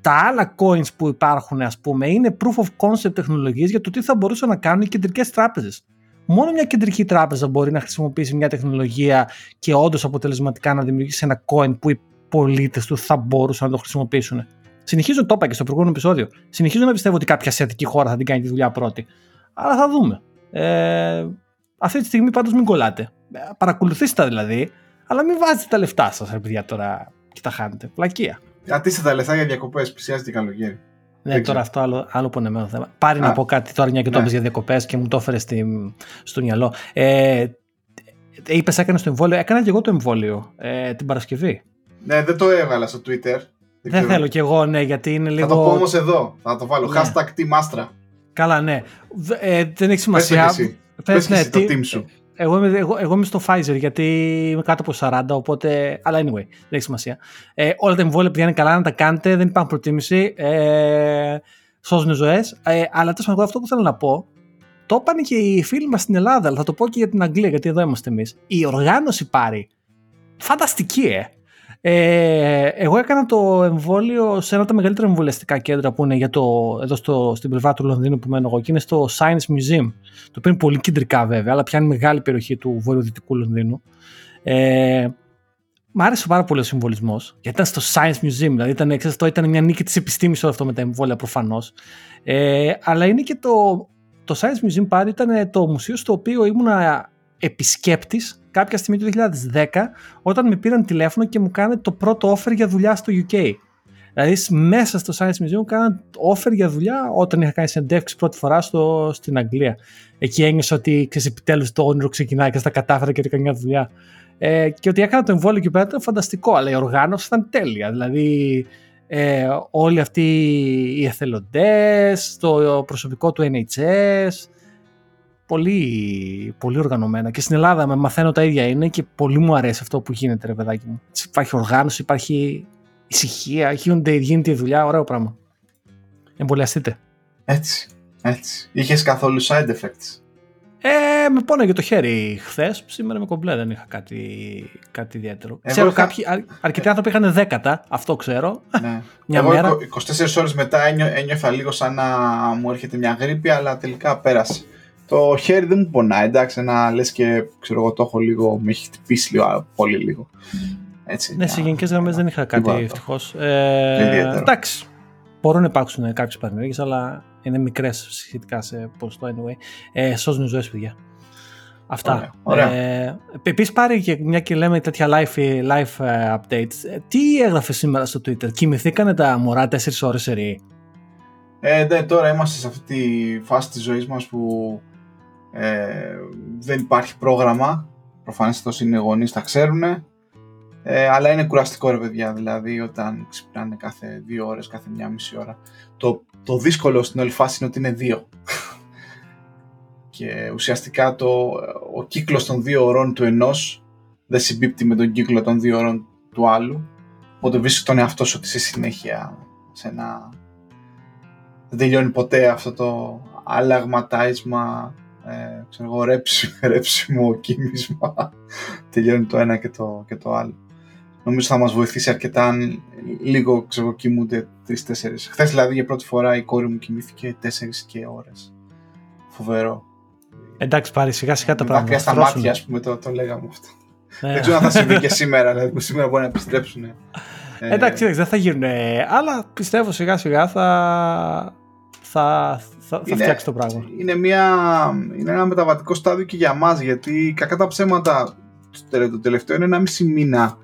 Τα άλλα coins που υπάρχουν, ας πούμε, είναι proof of concept τεχνολογίες για το τι θα μπορούσαν να κάνουν οι κεντρικές τράπεζες μόνο μια κεντρική τράπεζα μπορεί να χρησιμοποιήσει μια τεχνολογία και όντως αποτελεσματικά να δημιουργήσει ένα coin που οι πολίτες του θα μπορούσαν να το χρησιμοποιήσουν. Συνεχίζω, το είπα και στο προηγούμενο επεισόδιο. Συνεχίζω να πιστεύω ότι κάποια ασιατική χώρα θα την κάνει τη δουλειά πρώτη. Αλλά θα δούμε. Ε, αυτή τη στιγμή πάντως μην κολλάτε. Ε, παρακολουθήστε τα δηλαδή, αλλά μην βάζετε τα λεφτά σας, ρε παιδιά, τώρα και τα χάνετε. Πλακία. Κρατήστε τα λεφτά για διακοπές, πλησιάζει την καλοκαίρι. Ναι, τώρα αυτό άλλο, άλλο πονεμένο θέμα. Πάρει να πω κάτι τώρα, μια και το ναι. για διακοπές και μου το έφερες στο μυαλό. Ε, Είπες, έκανες το εμβόλιο. Έκανα και εγώ το εμβόλιο ε, την Παρασκευή. Ναι, δεν το έβαλα στο Twitter. Δεν, θέλω κι εγώ, ναι, γιατί είναι λίγο. Θα το πω όμως εδώ. Θα το βάλω. Ναι. Hashtag Team Καλά, ναι. Ε, δεν έχει σημασία. Πες, εσύ. Πες, ναι, το team σου. Εγώ είμαι, εγώ, εγώ είμαι στο Pfizer γιατί είμαι κάτω από 40, οπότε. Αλλά anyway, δεν έχει σημασία. Ε, όλα τα εμβόλια πηγαίνουν καλά να τα κάνετε, δεν υπάρχουν προτίμηση. Ε, σώζουν ζωές. Ε, αλλά τέλος πάντων, αυτό που θέλω να πω, το είπαν και οι φίλοι μας στην Ελλάδα, αλλά θα το πω και για την Αγγλία, γιατί εδώ είμαστε εμείς. Η οργάνωση πάρει. Φανταστική, ε. Ε, εγώ έκανα το εμβόλιο σε ένα από τα μεγαλύτερα εμβολιαστικά κέντρα που είναι για το, εδώ στο, στην πλευρά του Λονδίνου που μένω εγώ και είναι στο Science Museum το οποίο είναι πολύ κεντρικά βέβαια αλλά πιάνει μεγάλη περιοχή του βορειοδυτικού Λονδίνου ε, Μ' άρεσε πάρα πολύ ο συμβολισμός, γιατί ήταν στο Science Museum, δηλαδή ήταν, ξέρεις, αυτό ήταν μια νίκη της επιστήμης όλο αυτό με τα εμβόλια προφανώς. Ε, αλλά είναι και το, το Science Museum πάλι ήταν το μουσείο στο οποίο ήμουνα επισκέπτης κάποια στιγμή του 2010 όταν με πήραν τηλέφωνο και μου κάνανε το πρώτο offer για δουλειά στο UK. Δηλαδή μέσα στο Science Museum κάναν offer για δουλειά όταν είχα κάνει συνεντεύξεις πρώτη φορά στο, στην Αγγλία. Εκεί ένιωσα ότι ξέρεις επιτέλους το όνειρο ξεκινάει και στα κατάφερα και έκανα μια δουλειά. Ε, και ότι έκανα το εμβόλιο και πέρα ήταν φανταστικό, αλλά η οργάνωση ήταν τέλεια. Δηλαδή ε, όλοι αυτοί οι εθελοντές, το προσωπικό του NHS, πολύ, πολύ οργανωμένα. Και στην Ελλάδα με μαθαίνω τα ίδια είναι και πολύ μου αρέσει αυτό που γίνεται ρε παιδάκι μου. Υπάρχει οργάνωση, υπάρχει ησυχία, γίνεται, γίνεται η δουλειά, ωραίο πράγμα. Εμβολιαστείτε. Έτσι, έτσι. Είχες καθόλου side effects. Ε, με πόναγε το χέρι χθες. Σήμερα με κομπλέ δεν είχα κάτι, κάτι ιδιαίτερο. Εγώ ξέρω είχα... κάποιοι, αρκετοί άνθρωποι είχαν δέκατα, αυτό ξέρω. Ναι. μια Εγώ μέρα. 24 ώρες μετά ένιωθα λίγο σαν να μου έρχεται μια γρήπη, αλλά τελικά πέρασε. Το χέρι δεν μου πονάει, εντάξει, να λες και ξέρω εγώ το έχω λίγο, με έχει χτυπήσει λίγο, πολύ λίγο. Έτσι, ναι, σε γενικές γραμμές δεν είχα κάτι ευτυχώς. Ε, εντάξει. Μπορούν να υπάρξουν κάποιες παρενέργειε, αλλά είναι μικρές σχετικά σε ποσοστό anyway. Ε, σώζουν ζωές, παιδιά. Αυτά. Ωραία. Ε, Επίσης, πάρει και μια και λέμε τέτοια live, live ε, updates. Ε, τι έγραφες σήμερα στο Twitter, Κοιμηθήκανε τα μωρά 4 ώρες σε ε, ναι, τώρα είμαστε σε αυτή τη φάση της ζωής μας που ε, δεν υπάρχει πρόγραμμα. Προφανώς είναι οι γονείς, τα ξέρουν. Ε, αλλά είναι κουραστικό ρε παιδιά, δηλαδή όταν ξυπνάνε κάθε δύο ώρες, κάθε μια μισή ώρα. Το, το δύσκολο στην όλη φάση είναι ότι είναι δύο. και ουσιαστικά το, ο κύκλος των δύο ώρων του ενός δεν συμπίπτει με τον κύκλο των δύο ώρων του άλλου. Οπότε βρίσκει τον εαυτό σου ότι σε συνέχεια σε ένα... Δεν τελειώνει ποτέ αυτό το αλλαγματάισμα, ε, ξέρω εγώ, ρέψιμο, ρέψιμο κοίμισμα. τελειώνει το ένα και το, και το άλλο νομίζω θα μας βοηθήσει αρκετά αν λίγο ξέρω, κοιμούνται 3-4. Χθες δηλαδή για πρώτη φορά η κόρη μου κοιμήθηκε 4 και ώρες. Φοβερό. Εντάξει πάρει σιγά σιγά τα πράγματα. Δάκρυα στα μάτια ας πούμε το, το λέγαμε αυτό. Ε. Δεν ξέρω αν θα συμβεί και σήμερα, δηλαδή σήμερα μπορεί να επιστρέψουν. Ε, εντάξει, δεν θα γίνουν, αλλά πιστεύω σιγά σιγά θα, θα, θα, θα φτιάξει το πράγμα. Είναι, μια, είναι ένα μεταβατικό στάδιο και για μας, γιατί κακά τα ψέματα το τελευταίο είναι ένα μισή μήνα.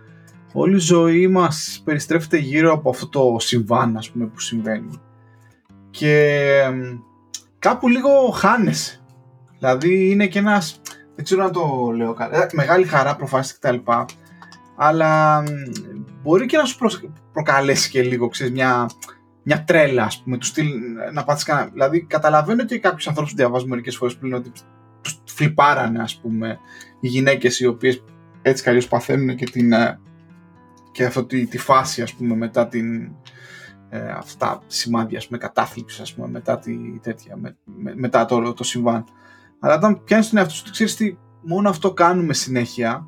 Όλη η ζωή μας περιστρέφεται γύρω από αυτό το συμβάν ας πούμε που συμβαίνει. Και κάπου λίγο χάνεσαι. Δηλαδή είναι και ένας δεν ξέρω να το λέω καλά. Ε, μεγάλη χαρά προφάσεις και τα λοιπά. Αλλά μπορεί και να σου προκαλέσει και λίγο ξέρεις, μια, μια τρέλα ας πούμε του στυλ να πάθεις κανένα. Δηλαδή καταλαβαίνω και κάποιους ανθρώπους που διαβάζουν μερικές φορές που λένε ότι τους φλιπάρανε ας πούμε οι γυναίκες οι οποίες έτσι κι παθαίνουν και την ε, και αυτή τη, φάση ας πούμε μετά την ε, αυτά σημάδια ας πούμε κατάθλιψης ας πούμε μετά τη τέτοια με, μετά το, το συμβάν. Αλλά όταν πιάνεις τον εαυτό σου ξέρεις τι μόνο αυτό κάνουμε συνέχεια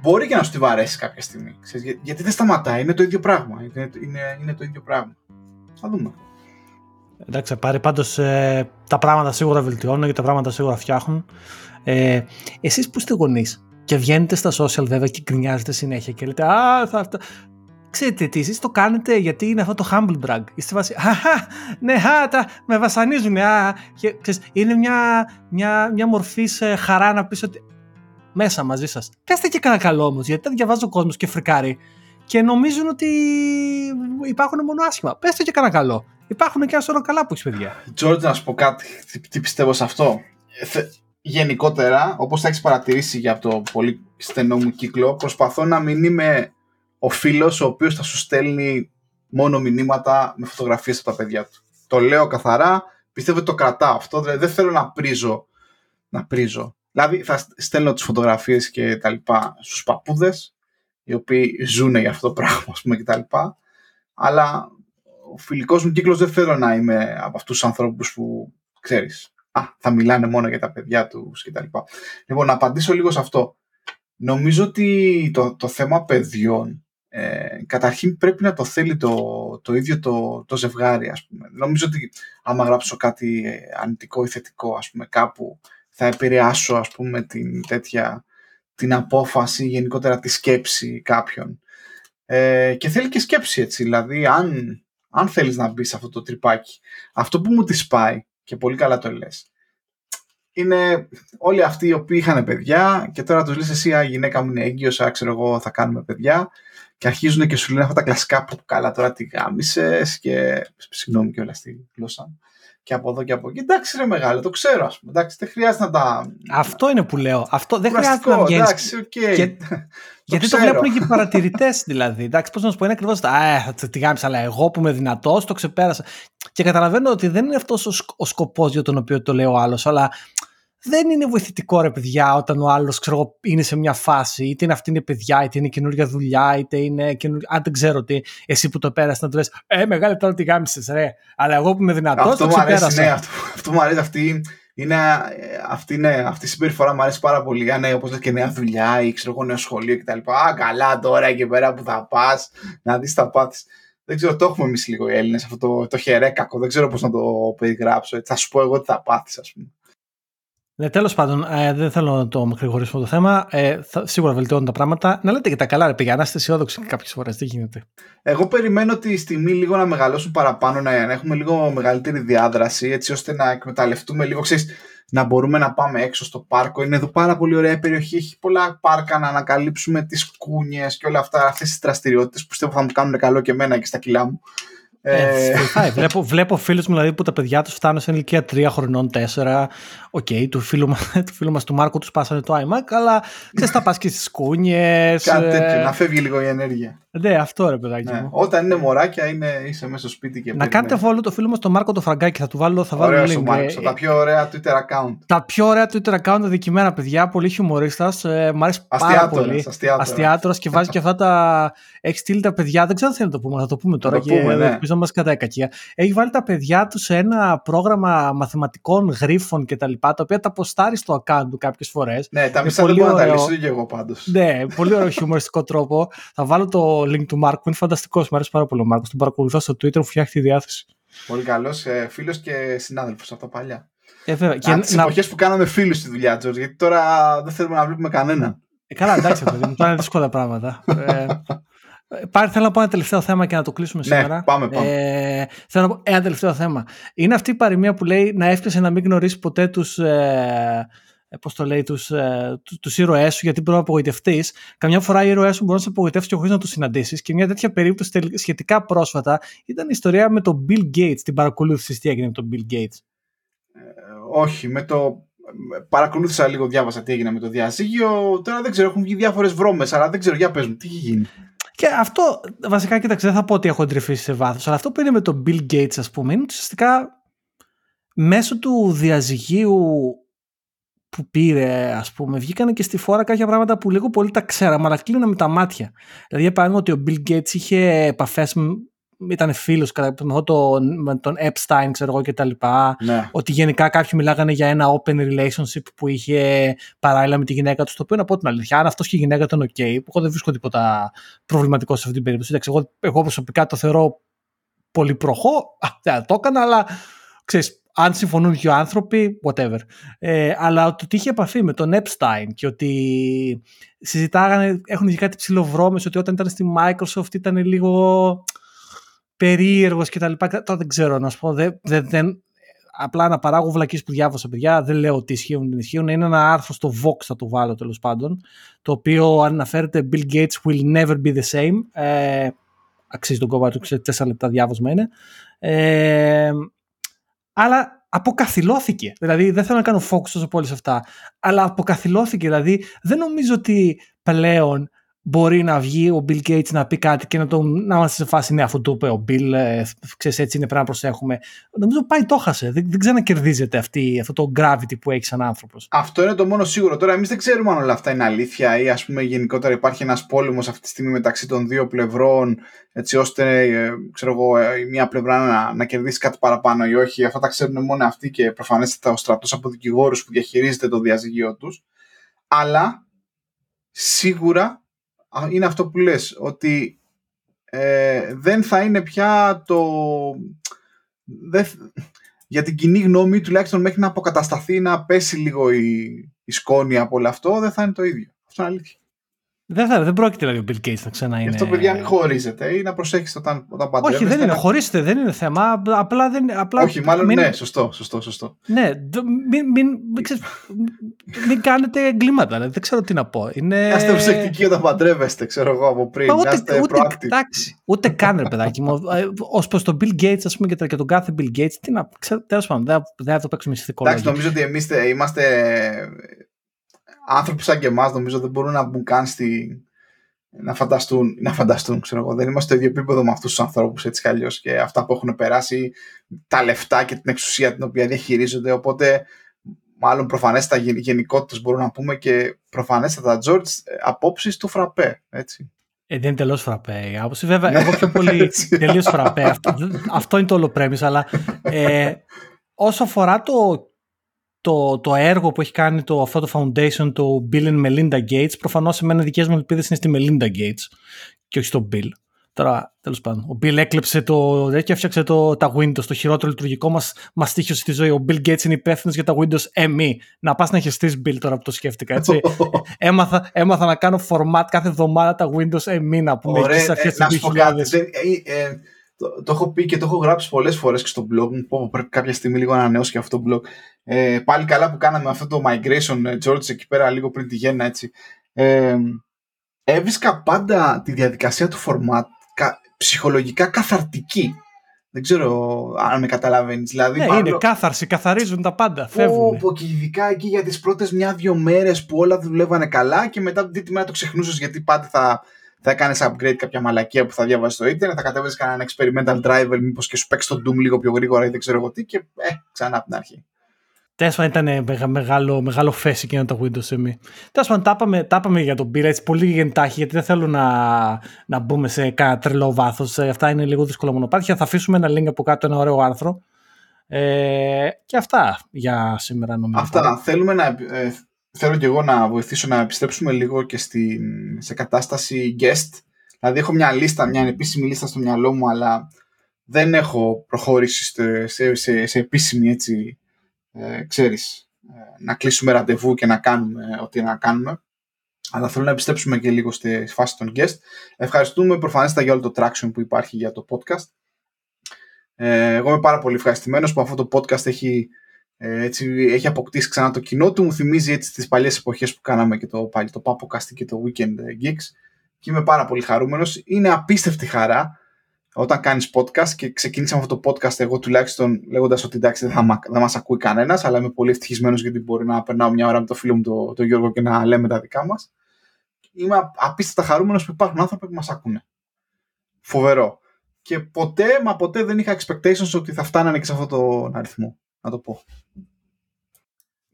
μπορεί και να σου τη βαρέσει κάποια στιγμή ξέρεις, γιατί δεν σταματάει, είναι το ίδιο πράγμα είναι, είναι, είναι το ίδιο πράγμα θα δούμε Εντάξει, πάρει πάντως ε, τα πράγματα σίγουρα βελτιώνουν και τα πράγματα σίγουρα φτιάχνουν. Ε, εσείς που είστε γονείς, και βγαίνετε στα social βέβαια και γκρινιάζετε συνέχεια και λέτε Α, θα, θα... Ξέρετε τι, εσείς το κάνετε γιατί είναι αυτό το humble brag. Είστε βάση, αχα, ναι, α, τα, με βασανίζουν, α, και, ξέρεις, είναι μια, μια, μια μορφής σε χαρά να πεις ότι μέσα μαζί σας. Πέστε και κανένα καλό όμως, γιατί δεν διαβάζει ο κόσμος και φρικάρει και νομίζουν ότι υπάρχουν μόνο άσχημα. Πέστε και κανένα καλό. Υπάρχουν και ένα σωρό καλά που έχεις παιδιά. Τζόρτζ, να σου πω κάτι, τι, τι πιστεύω σε αυτό; Ε, γενικότερα, όπως θα έχεις παρατηρήσει για το πολύ στενό μου κύκλο, προσπαθώ να μην είμαι ο φίλος ο οποίος θα σου στέλνει μόνο μηνύματα με φωτογραφίες από τα παιδιά του. Το λέω καθαρά, πιστεύω ότι το κρατάω αυτό, δηλαδή δεν θέλω να πρίζω, να πρίζω. Δηλαδή θα στέλνω τις φωτογραφίες και τα λοιπά στους παππούδες, οι οποίοι ζουν για αυτό το πράγμα, ας πούμε, και τα λοιπά, αλλά ο φιλικός μου κύκλος δεν θέλω να είμαι από αυτούς τους ανθρώπους που, ξέρεις, α, θα μιλάνε μόνο για τα παιδιά τους κτλ. Λοιπόν, να απαντήσω λίγο σε αυτό. Νομίζω ότι το, το θέμα παιδιών ε, καταρχήν πρέπει να το θέλει το, το ίδιο το, το ζευγάρι, ας πούμε. Νομίζω ότι άμα γράψω κάτι ε, αρνητικό ή θετικό, ας πούμε, κάπου θα επηρεάσω, ας πούμε, την τέτοια την απόφαση, γενικότερα τη σκέψη κάποιον. Ε, και θέλει και σκέψη, έτσι. Δηλαδή, αν, αν θέλεις να μπεις σε αυτό το τρυπάκι, αυτό που μου τη πάει και πολύ καλά το λες. είναι όλοι αυτοί οι οποίοι είχαν παιδιά και τώρα τους λες εσύ η γυναίκα μου είναι έγκυος, ξέρω εγώ θα κάνουμε παιδιά και αρχίζουν και σου λένε αυτά τα κλασικά που καλά τώρα τι γάμισες και συγγνώμη και όλα στη γλώσσα και από εδώ και από εκεί. Εντάξει, ρε μεγάλο, το ξέρω, ας πούμε. Εντάξει, δεν χρειάζεται να τα. Αυτό είναι που λέω. Αυτό δεν χρειάζεται να βγαίνεις. Εντάξει, okay. και... Γιατί το βλέπουν και οι παρατηρητές, δηλαδή. Εντάξει, πώς να σου πω, είναι ακριβώς. Α, τι γάμισα, αλλά εγώ που είμαι δυνατός, το ξεπέρασα. Και καταλαβαίνω ότι δεν είναι αυτός ο, ο σκοπός για τον οποίο το λέει ο άλλος, αλλά δεν είναι βοηθητικό ρε παιδιά όταν ο άλλος είναι σε μια φάση, είτε είναι αυτή είναι παιδιά, είτε είναι καινούργια δουλειά, είτε είναι καινούργια. Αν δεν ξέρω τι, εσύ που το πέρασες να του λες: Ε, μεγάλη τώρα τι γάμισες, ρε. Αλλά εγώ που είμαι δυνατός, το ξεπέρασα. Ναι, αυτό, αυτό μου αρέσει. Αυτή είναι, αυτή, ναι, αυτή η συμπεριφορά μου αρέσει πάρα πολύ. Αν ναι, όπως λες και νέα δουλειά ή ξέρω εγώ νέο σχολείο κτλ. Α, καλά τώρα εκεί πέρα που θα πας να δεις τα πάθη. Δεν ξέρω, το έχουμε εμείς λίγο οι Έλληνες αυτό το, το χερέκακο. Δεν ξέρω πώς να το περιγράψω. Θα σου πω εγώ τι θα πάθεις, ας πούμε. Ναι, τέλος πάντων, ε, δεν θέλω να το γρηγορήσουμε το θέμα. Ε, θα, σίγουρα βελτιώνουν τα πράγματα. Να λέτε και τα καλά, ρε παιδιά, να είστε αισιόδοξοι κάποιες φορές. Τι γίνεται. Εγώ περιμένω τη στιγμή λίγο να μεγαλώσουν παραπάνω, να, έχουμε λίγο μεγαλύτερη διάδραση, έτσι ώστε να εκμεταλλευτούμε λίγο. Ξέρεις, να μπορούμε να πάμε έξω στο πάρκο. Είναι εδώ πάρα πολύ ωραία περιοχή. Έχει πολλά πάρκα να ανακαλύψουμε τις κούνιες και όλα αυτά. Αυτές τις δραστηριότητες που πιστεύω θα μου κάνουν καλό και εμένα και στα κιλά μου. Ε, ε βλέπω, βλέπω φίλους μου δηλαδή, που τα παιδιά τους φτάνουν σε ηλικία 3 χρονών, 4. Ok, okay, του φίλου, του φίλου μας του Μάρκου του σπάσανε το iMac, αλλά ξέρεις, τα πας και στις κούνιε. Κάτι τέτοιο, να φεύγει λίγο η ενέργεια. Ναι, αυτό ρε παιδάκι ναι. μου. Όταν είναι μωράκια, είναι, είσαι μέσα στο σπίτι και. Να κάνετε follow το φίλο μας τον Μάρκο το Φραγκάκι. Θα του βάλω, θα βάλω link. Μάρκος, τα πιο ωραία Twitter account. Τα πιο ωραία Twitter account δικημένα παιδιά. Πολύ χιουμορίστα. Ε, μ' αρέσει πάρα πολύ. Αστιάτορας και βάζει και αυτά τα. Έχεις στείλει τα παιδιά. Δεν ξέρω αν θέλει να το πούμε. Θα το πούμε τώρα. Το και πούμε, ναι. Ελπίζω μας κατά κακία. Έχει βάλει τα παιδιά τους σε ένα πρόγραμμα μαθηματικών γρίφων κτλ. Τα, τα οποία τα αποστάρει στο account του κάποιες φορές. Ναι, τα μισά δεν μπορώ να τα λύσω και εγώ πάντως. Ναι, πολύ ωραίο χιουμοριστικό τρόπο. Θα βάλω το link του Μάρκου. Είναι φανταστικό. Μου αρέσει πάρα πολύ ο Μάρκος. Τον παρακολουθώ στο Twitter, μου φτιάχνει τη διάθεση. Πολύ καλός ε, φίλος και συνάδελφος από τα παλιά. Ε, βέβαια. Και τις να... εποχές που κάναμε φίλους στη δουλειά, Τζορτ, γιατί τώρα δεν θέλουμε να βλέπουμε κανέναν. Ε, καλά, εντάξει, παιδί μου, τώρα είναι δύσκολα πράγματα. ε, Πάρε, θέλω να πω ένα τελευταίο θέμα και να το κλείσουμε ναι, σήμερα. Πάμε, πάμε. Ε, θέλω να πω ένα τελευταίο θέμα. Είναι αυτή η παροιμία που λέει να εύχεσαι να μην γνωρίσει ποτέ τους. Ε, ε, πώς το λέει, τους, ε, τους ήρωές σου γιατί μπορεί να απογοητευτείς. Καμιά φορά οι ήρωές σου μπορούν να σε απογοητεύσει και χωρίς να τους συναντήσεις και μια τέτοια περίπτωση σχετικά πρόσφατα ήταν η ιστορία με τον Bill Gates, την παρακολούθηση τι έγινε με τον Bill Gates; Ε, όχι, με το παρακολούθησα λίγο, διάβασα τι έγινε με το διαζύγιο. Τώρα δεν ξέρω, έχουν βγει διάφορες βρώμες, αλλά δεν ξέρω, για πες μου, τι έχει γίνει; Και αυτό, βασικά, κοίταξε, δεν θα πω ότι έχω εντρυφήσει σε βάθος, αλλά αυτό που είναι με τον Bill Gates, ας πούμε, είναι ουσιαστικά μέσω του διαζυγίου που πήρε, ας πούμε, βγήκαν και στη φόρα κάποια πράγματα που λίγο πολύ τα ξέραμε, αλλά κλείναμε τα μάτια. Δηλαδή, για παράδειγμα, ότι ο Bill Gates είχε επαφές ήταν φίλος με, με τον Epstein, ξέρω εγώ κτλ. Ναι. Ότι γενικά κάποιοι μιλάγανε για ένα open relationship που είχε παράλληλα με τη γυναίκα του. Το οποίο να πω την αλήθεια, αν αυτός και η γυναίκα ήταν OK, που εγώ δεν βρίσκω τίποτα προβληματικό σε αυτή την περίπτωση. Εντάξει, εγώ, εγώ προσωπικά το θεωρώ πολύ προχώ. δεν το έκανα, αλλά ξέρεις, αν συμφωνούν δύο άνθρωποι, whatever. Ε, αλλά ότι είχε επαφή με τον Epstein και ότι συζητάγανε, έχουν και κάτι ψηλοβρώμες, ότι όταν ήταν στη Microsoft ήταν λίγο περίεργος κτλ. Τώρα δεν ξέρω να σου πω. Δεν, δεν, δεν, απλά να παράγω βλακίες που διάβασα, παιδιά. Δεν λέω ότι ισχύουν δεν ισχύουν. Είναι ένα άρθρο στο Vox, θα το βάλω τέλος πάντων. Το οποίο αναφέρεται Bill Gates will never be the same. Ε, αξίζει τον κόμμα του, ξέρετε, τέσσερα λεπτά διάβασμα είναι. Ε, αλλά αποκαθιλώθηκε. Δηλαδή, δεν θέλω να κάνω focus τόσο πολύ σε αυτά. Αλλά αποκαθιλώθηκε. Δηλαδή, δεν νομίζω ότι πλέον μπορεί να βγει ο Bill Gates να πει κάτι και να, τον, να είμαστε σε φάση ναι αφού το είπε ο Bill ε, ξέρεις έτσι είναι πρέπει να προσέχουμε νομίζω πάει το χάσε δεν, δεν ξανακερδίζεται αυτή, αυτό το gravity που έχει σαν άνθρωπος. Αυτό είναι το μόνο σίγουρο. Τώρα εμείς δεν ξέρουμε αν όλα αυτά είναι αλήθεια ή ας πούμε γενικότερα υπάρχει ένας πόλεμος αυτή τη στιγμή μεταξύ των δύο πλευρών έτσι ώστε ε, ξέρω εγώ, ε, η μία πλευρά να, να κερδίσει κάτι παραπάνω ή όχι. Αυτά τα ξέρουν μόνο αυτοί και προφανέστατα ο στρατός από δικηγόρους που διαχειρίζεται το διαζυγείο τους. Αλλά σίγουρα είναι αυτό που λες, ότι ε, δεν θα είναι πια το... για την κοινή γνώμη, τουλάχιστον μέχρι να αποκατασταθεί, να πέσει λίγο η, η σκόνη από όλο αυτό, δεν θα είναι το ίδιο. Αυτό είναι αλήθεια. Δεν, θα, δεν πρόκειται δηλαδή ο Bill Gates να ξανά είναι. Αυτό, παιδιά, μην χωρίζετε ή να προσέχετε όταν, όταν παντρεύεστε. Όχι, δεν είναι. Χωρίστε, δεν είναι θέμα. Απλά δεν. Απλά Όχι, μάλλον μην... ναι, σωστό, σωστό, σωστό. Ναι, μην, μην, μην, ξέρεις, μην κάνετε εγκλήματα. Δηλαδή, δεν ξέρω τι να πω. Είναι... Είστε προσεκτικοί όταν παντρεύεστε, ξέρω εγώ από πριν. Μα, ούτε, ούτε, εντάξει, ούτε καν, ρε παιδάκι μου. Ε, Ω προς τον Bill Gates, ας πούμε, και, και τον κάθε Bill Gates, τι να. Τέλος πάντων, δεν, δεν θα το παίξουμε ηθικολόγια. Εντάξει, νομίζω ότι εμείς είμαστε άνθρωποι σαν και εμάς, νομίζω δεν μπορούν να μπουν καν στη, να φανταστούν, να φανταστούν, ξέρω εγώ. Δεν είμαστε στο ίδιο επίπεδο με αυτούς τους ανθρώπους έτσι κι αλλιώς και αυτά που έχουν περάσει, τα λεφτά και την εξουσία την οποία διαχειρίζονται. Οπότε, μάλλον προφανέστατα γενικότητες μπορούμε να πούμε και προφανέστατα, George, απόψεις του φραπέ. Έτσι. Ε, δεν είναι τελώ φραπέ η άποψη. Βέβαια, εγώ πιο πολύ τελείως φραπέ. Αυτό, αυτό είναι το όλο πρέμις, αλλά ε, όσο αφορά το το, το έργο που έχει κάνει το, αυτό το foundation, το Bill and Melinda Gates, προφανώς εμένα δικές μου ελπίδες είναι στη Melinda Gates και όχι στο Bill. Τώρα, τέλος πάντων, ο Bill έκλεψε το. και έφτιαξε το, τα Windows, το χειρότερο λειτουργικό μας μας τύχησε στη ζωή. Ο Bill Gates είναι υπεύθυνος για τα Windows ME. Να πας να χεστείς Bill τώρα που το σκέφτηκα. Έτσι. έμαθα, έμαθα να κάνω format κάθε εβδομάδα τα Windows ME να πούμε. Ωραία, ε, να σου πω κάτι. Ε, ε, το, το, έχω πει και το έχω γράψει πολλές φορές και στο blog μου. Πω, πρέπει κάποια στιγμή λίγο να ανανεώσω και αυτό το blog. Ε, πάλι καλά που κάναμε αυτό το migration, ε, George, εκεί πέρα λίγο πριν τη γέννα έτσι. Ε, έβρισκα πάντα τη διαδικασία του format κα, ψυχολογικά καθαρτική. Δεν ξέρω αν με καταλαβαίνεις. Δηλαδή, ναι, είναι κάθαρση, καθαρίζουν τα πάντα. Φεύγουν. Πω, και ειδικά εκεί για τις πρώτες μια-δύο μέρες που όλα δουλεύανε καλά και μετά την τρίτη μέρα το ξεχνούσες γιατί πάντα θα θα έκανες upgrade κάποια μαλακία που θα διάβαζε στο ίντερνετ, θα κατέβει κανένα experimental driver, μήπως και σου παίξει το Doom λίγο πιο γρήγορα ή δεν ξέρω εγώ τι, και ε, ξανά από την αρχή. Τέλος ήταν μεγάλο, μεγάλο φέση και το Windows ME. Τέλος πάντων, τα είπαμε, για τον Bill έτσι πολύ γεντάχει, γιατί δεν θέλω να, να μπούμε σε κάνα τρελό βάθος. Ε, αυτά είναι λίγο δύσκολο μονοπάτια. Θα αφήσουμε ένα link από κάτω, ένα ωραίο άρθρο. Ε, και αυτά για σήμερα νομίζω. Αυτά. Θέλουμε να, ε, θέλω και εγώ να βοηθήσω να επιστρέψουμε λίγο και στη, σε κατάσταση guest. Δηλαδή έχω μια λίστα, μια επίσημη λίστα στο μυαλό μου, αλλά δεν έχω προχωρήσει σε, σε, σε, επίσημη έτσι, ε, ξέρεις, ε, να κλείσουμε ραντεβού και να κάνουμε ό,τι να κάνουμε. Αλλά θέλω να επιστρέψουμε και λίγο στη φάση των guest. Ευχαριστούμε προφανέστατα για όλο το traction που υπάρχει για το podcast. Ε, εγώ είμαι πάρα πολύ ευχαριστημένος που αυτό το podcast έχει ε, έτσι, έχει αποκτήσει ξανά το κοινό του. Μου θυμίζει έτσι τις παλιές εποχές που κάναμε και το, πάλι, το Papocast και το Weekend Gigs και είμαι πάρα πολύ χαρούμενος. Είναι απίστευτη χαρά όταν κάνεις podcast και ξεκίνησα αυτό το podcast εγώ τουλάχιστον λέγοντας ότι εντάξει δεν, θα, δεν μας ακούει κανένας αλλά είμαι πολύ ευτυχισμένος γιατί μπορεί να περνάω μια ώρα με το φίλο μου τον το Γιώργο και να λέμε τα δικά μας. Είμαι απίστευτα χαρούμενος που υπάρχουν άνθρωποι που μας ακούνε. Φοβερό. Και ποτέ, μα ποτέ δεν είχα expectations ότι θα φτάνανε και σε αυτόν τον αριθμό να το πω.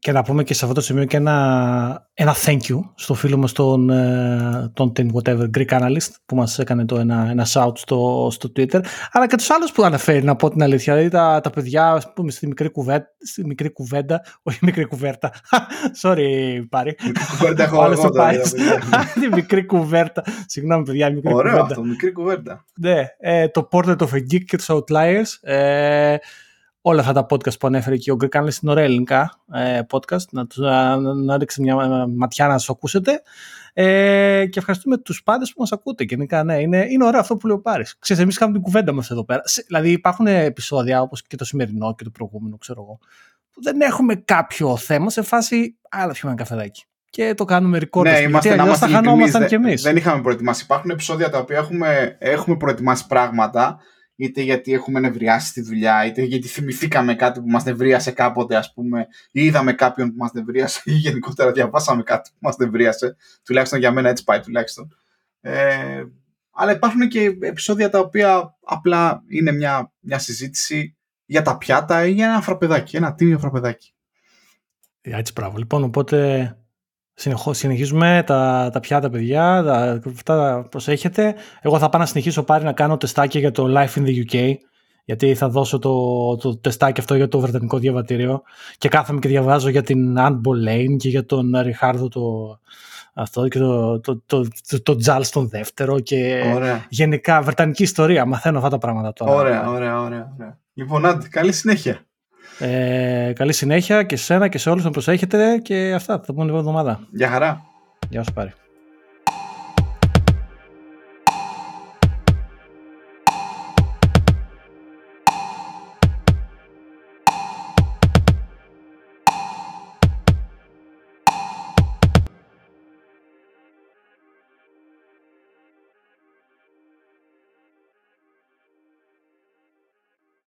Και να πούμε και σε αυτό το σημείο και ένα, ένα thank you στο φίλο μας τον, ε, τον Ten Whatever Greek Analyst που μας έκανε το ένα, ένα shout στο, στο Twitter αλλά και τους άλλους που αναφέρει να πω την αλήθεια. Δηλαδή τα, τα παιδιά ας πούμε στη μικρή, κουβέντα, στη μικρή κουβέντα όχι μικρή κουβέρτα sorry Πάρη. Μικρή κουβέρτα έχω εγώ τη μικρή κουβέρτα. Συγγνώμη παιδιά μικρή Ωραίο κουβέρτα. αυτό μικρή κουβέρτα. Ναι, ε, το Portrait of a Geek και τους Outliers ε, όλα αυτά τα podcast που ανέφερε και ο Greek Analyst είναι ωραία ελληνικά ε, podcast, να, να, να ρίξετε μια ματιά να σας ακούσετε. Ε, και ευχαριστούμε τους πάντες που μας ακούτε. Γενικά, ναι, είναι, είναι ωραίο αυτό που λέει ο Πάρης. Ξέρεις, εμείς κάνουμε την κουβέντα μας εδώ πέρα. Δηλαδή υπάρχουν επεισόδια όπως και το σημερινό και το προηγούμενο, ξέρω εγώ, που δεν έχουμε κάποιο θέμα σε φάση άλλα πιούμε ένα καφεδάκι και το κάνουμε record. Ναι, είμαστε, να είμαστε χανόμασταν κι εμείς. Δεν είχαμε προετοιμάσει. Υπάρχουν επεισόδια τα οποία έχουμε, έχουμε προετοιμάσει πράγματα είτε γιατί έχουμε νευριάσει στη δουλειά, είτε γιατί θυμηθήκαμε κάτι που μας νευρίασε κάποτε, ας πούμε, ή είδαμε κάποιον που μας νευρίασε, ή γενικότερα διαβάσαμε κάτι που μας νευρίασε. Τουλάχιστον για μένα έτσι πάει, τουλάχιστον. Ε, αλλά υπάρχουν και επεισόδια τα οποία απλά είναι μια, μια συζήτηση για τα πιάτα ή για ένα φραπεδάκι, ένα τίμιο φραπεδάκι. Έτσι, πράγμα. Λοιπόν, οπότε Συνεχίζουμε τα, τα πιάτα παιδιά, τα, αυτά προσέχετε. Εγώ θα πάω να συνεχίσω πάλι να κάνω τεστάκι για το Life in the UK γιατί θα δώσω το, το τεστάκι αυτό για το βρετανικό διαβατήριο και κάθομαι και διαβάζω για την Anne Boleyn και για τον Ριχάρδο το, αυτό και το, το, το, το, το Τζάλ στον δεύτερο και ωραία. γενικά βρετανική ιστορία. Μαθαίνω αυτά τα πράγματα τώρα. Ωραία, ωραία, ωραία. ωραία. Λοιπόν, άντε, καλή συνέχεια. Ε, καλή συνέχεια και σε σένα και σε όλους να προσέχετε και αυτά. Θα πούμε την εβδομάδα. Γεια χαρά. Γεια σου πάρει.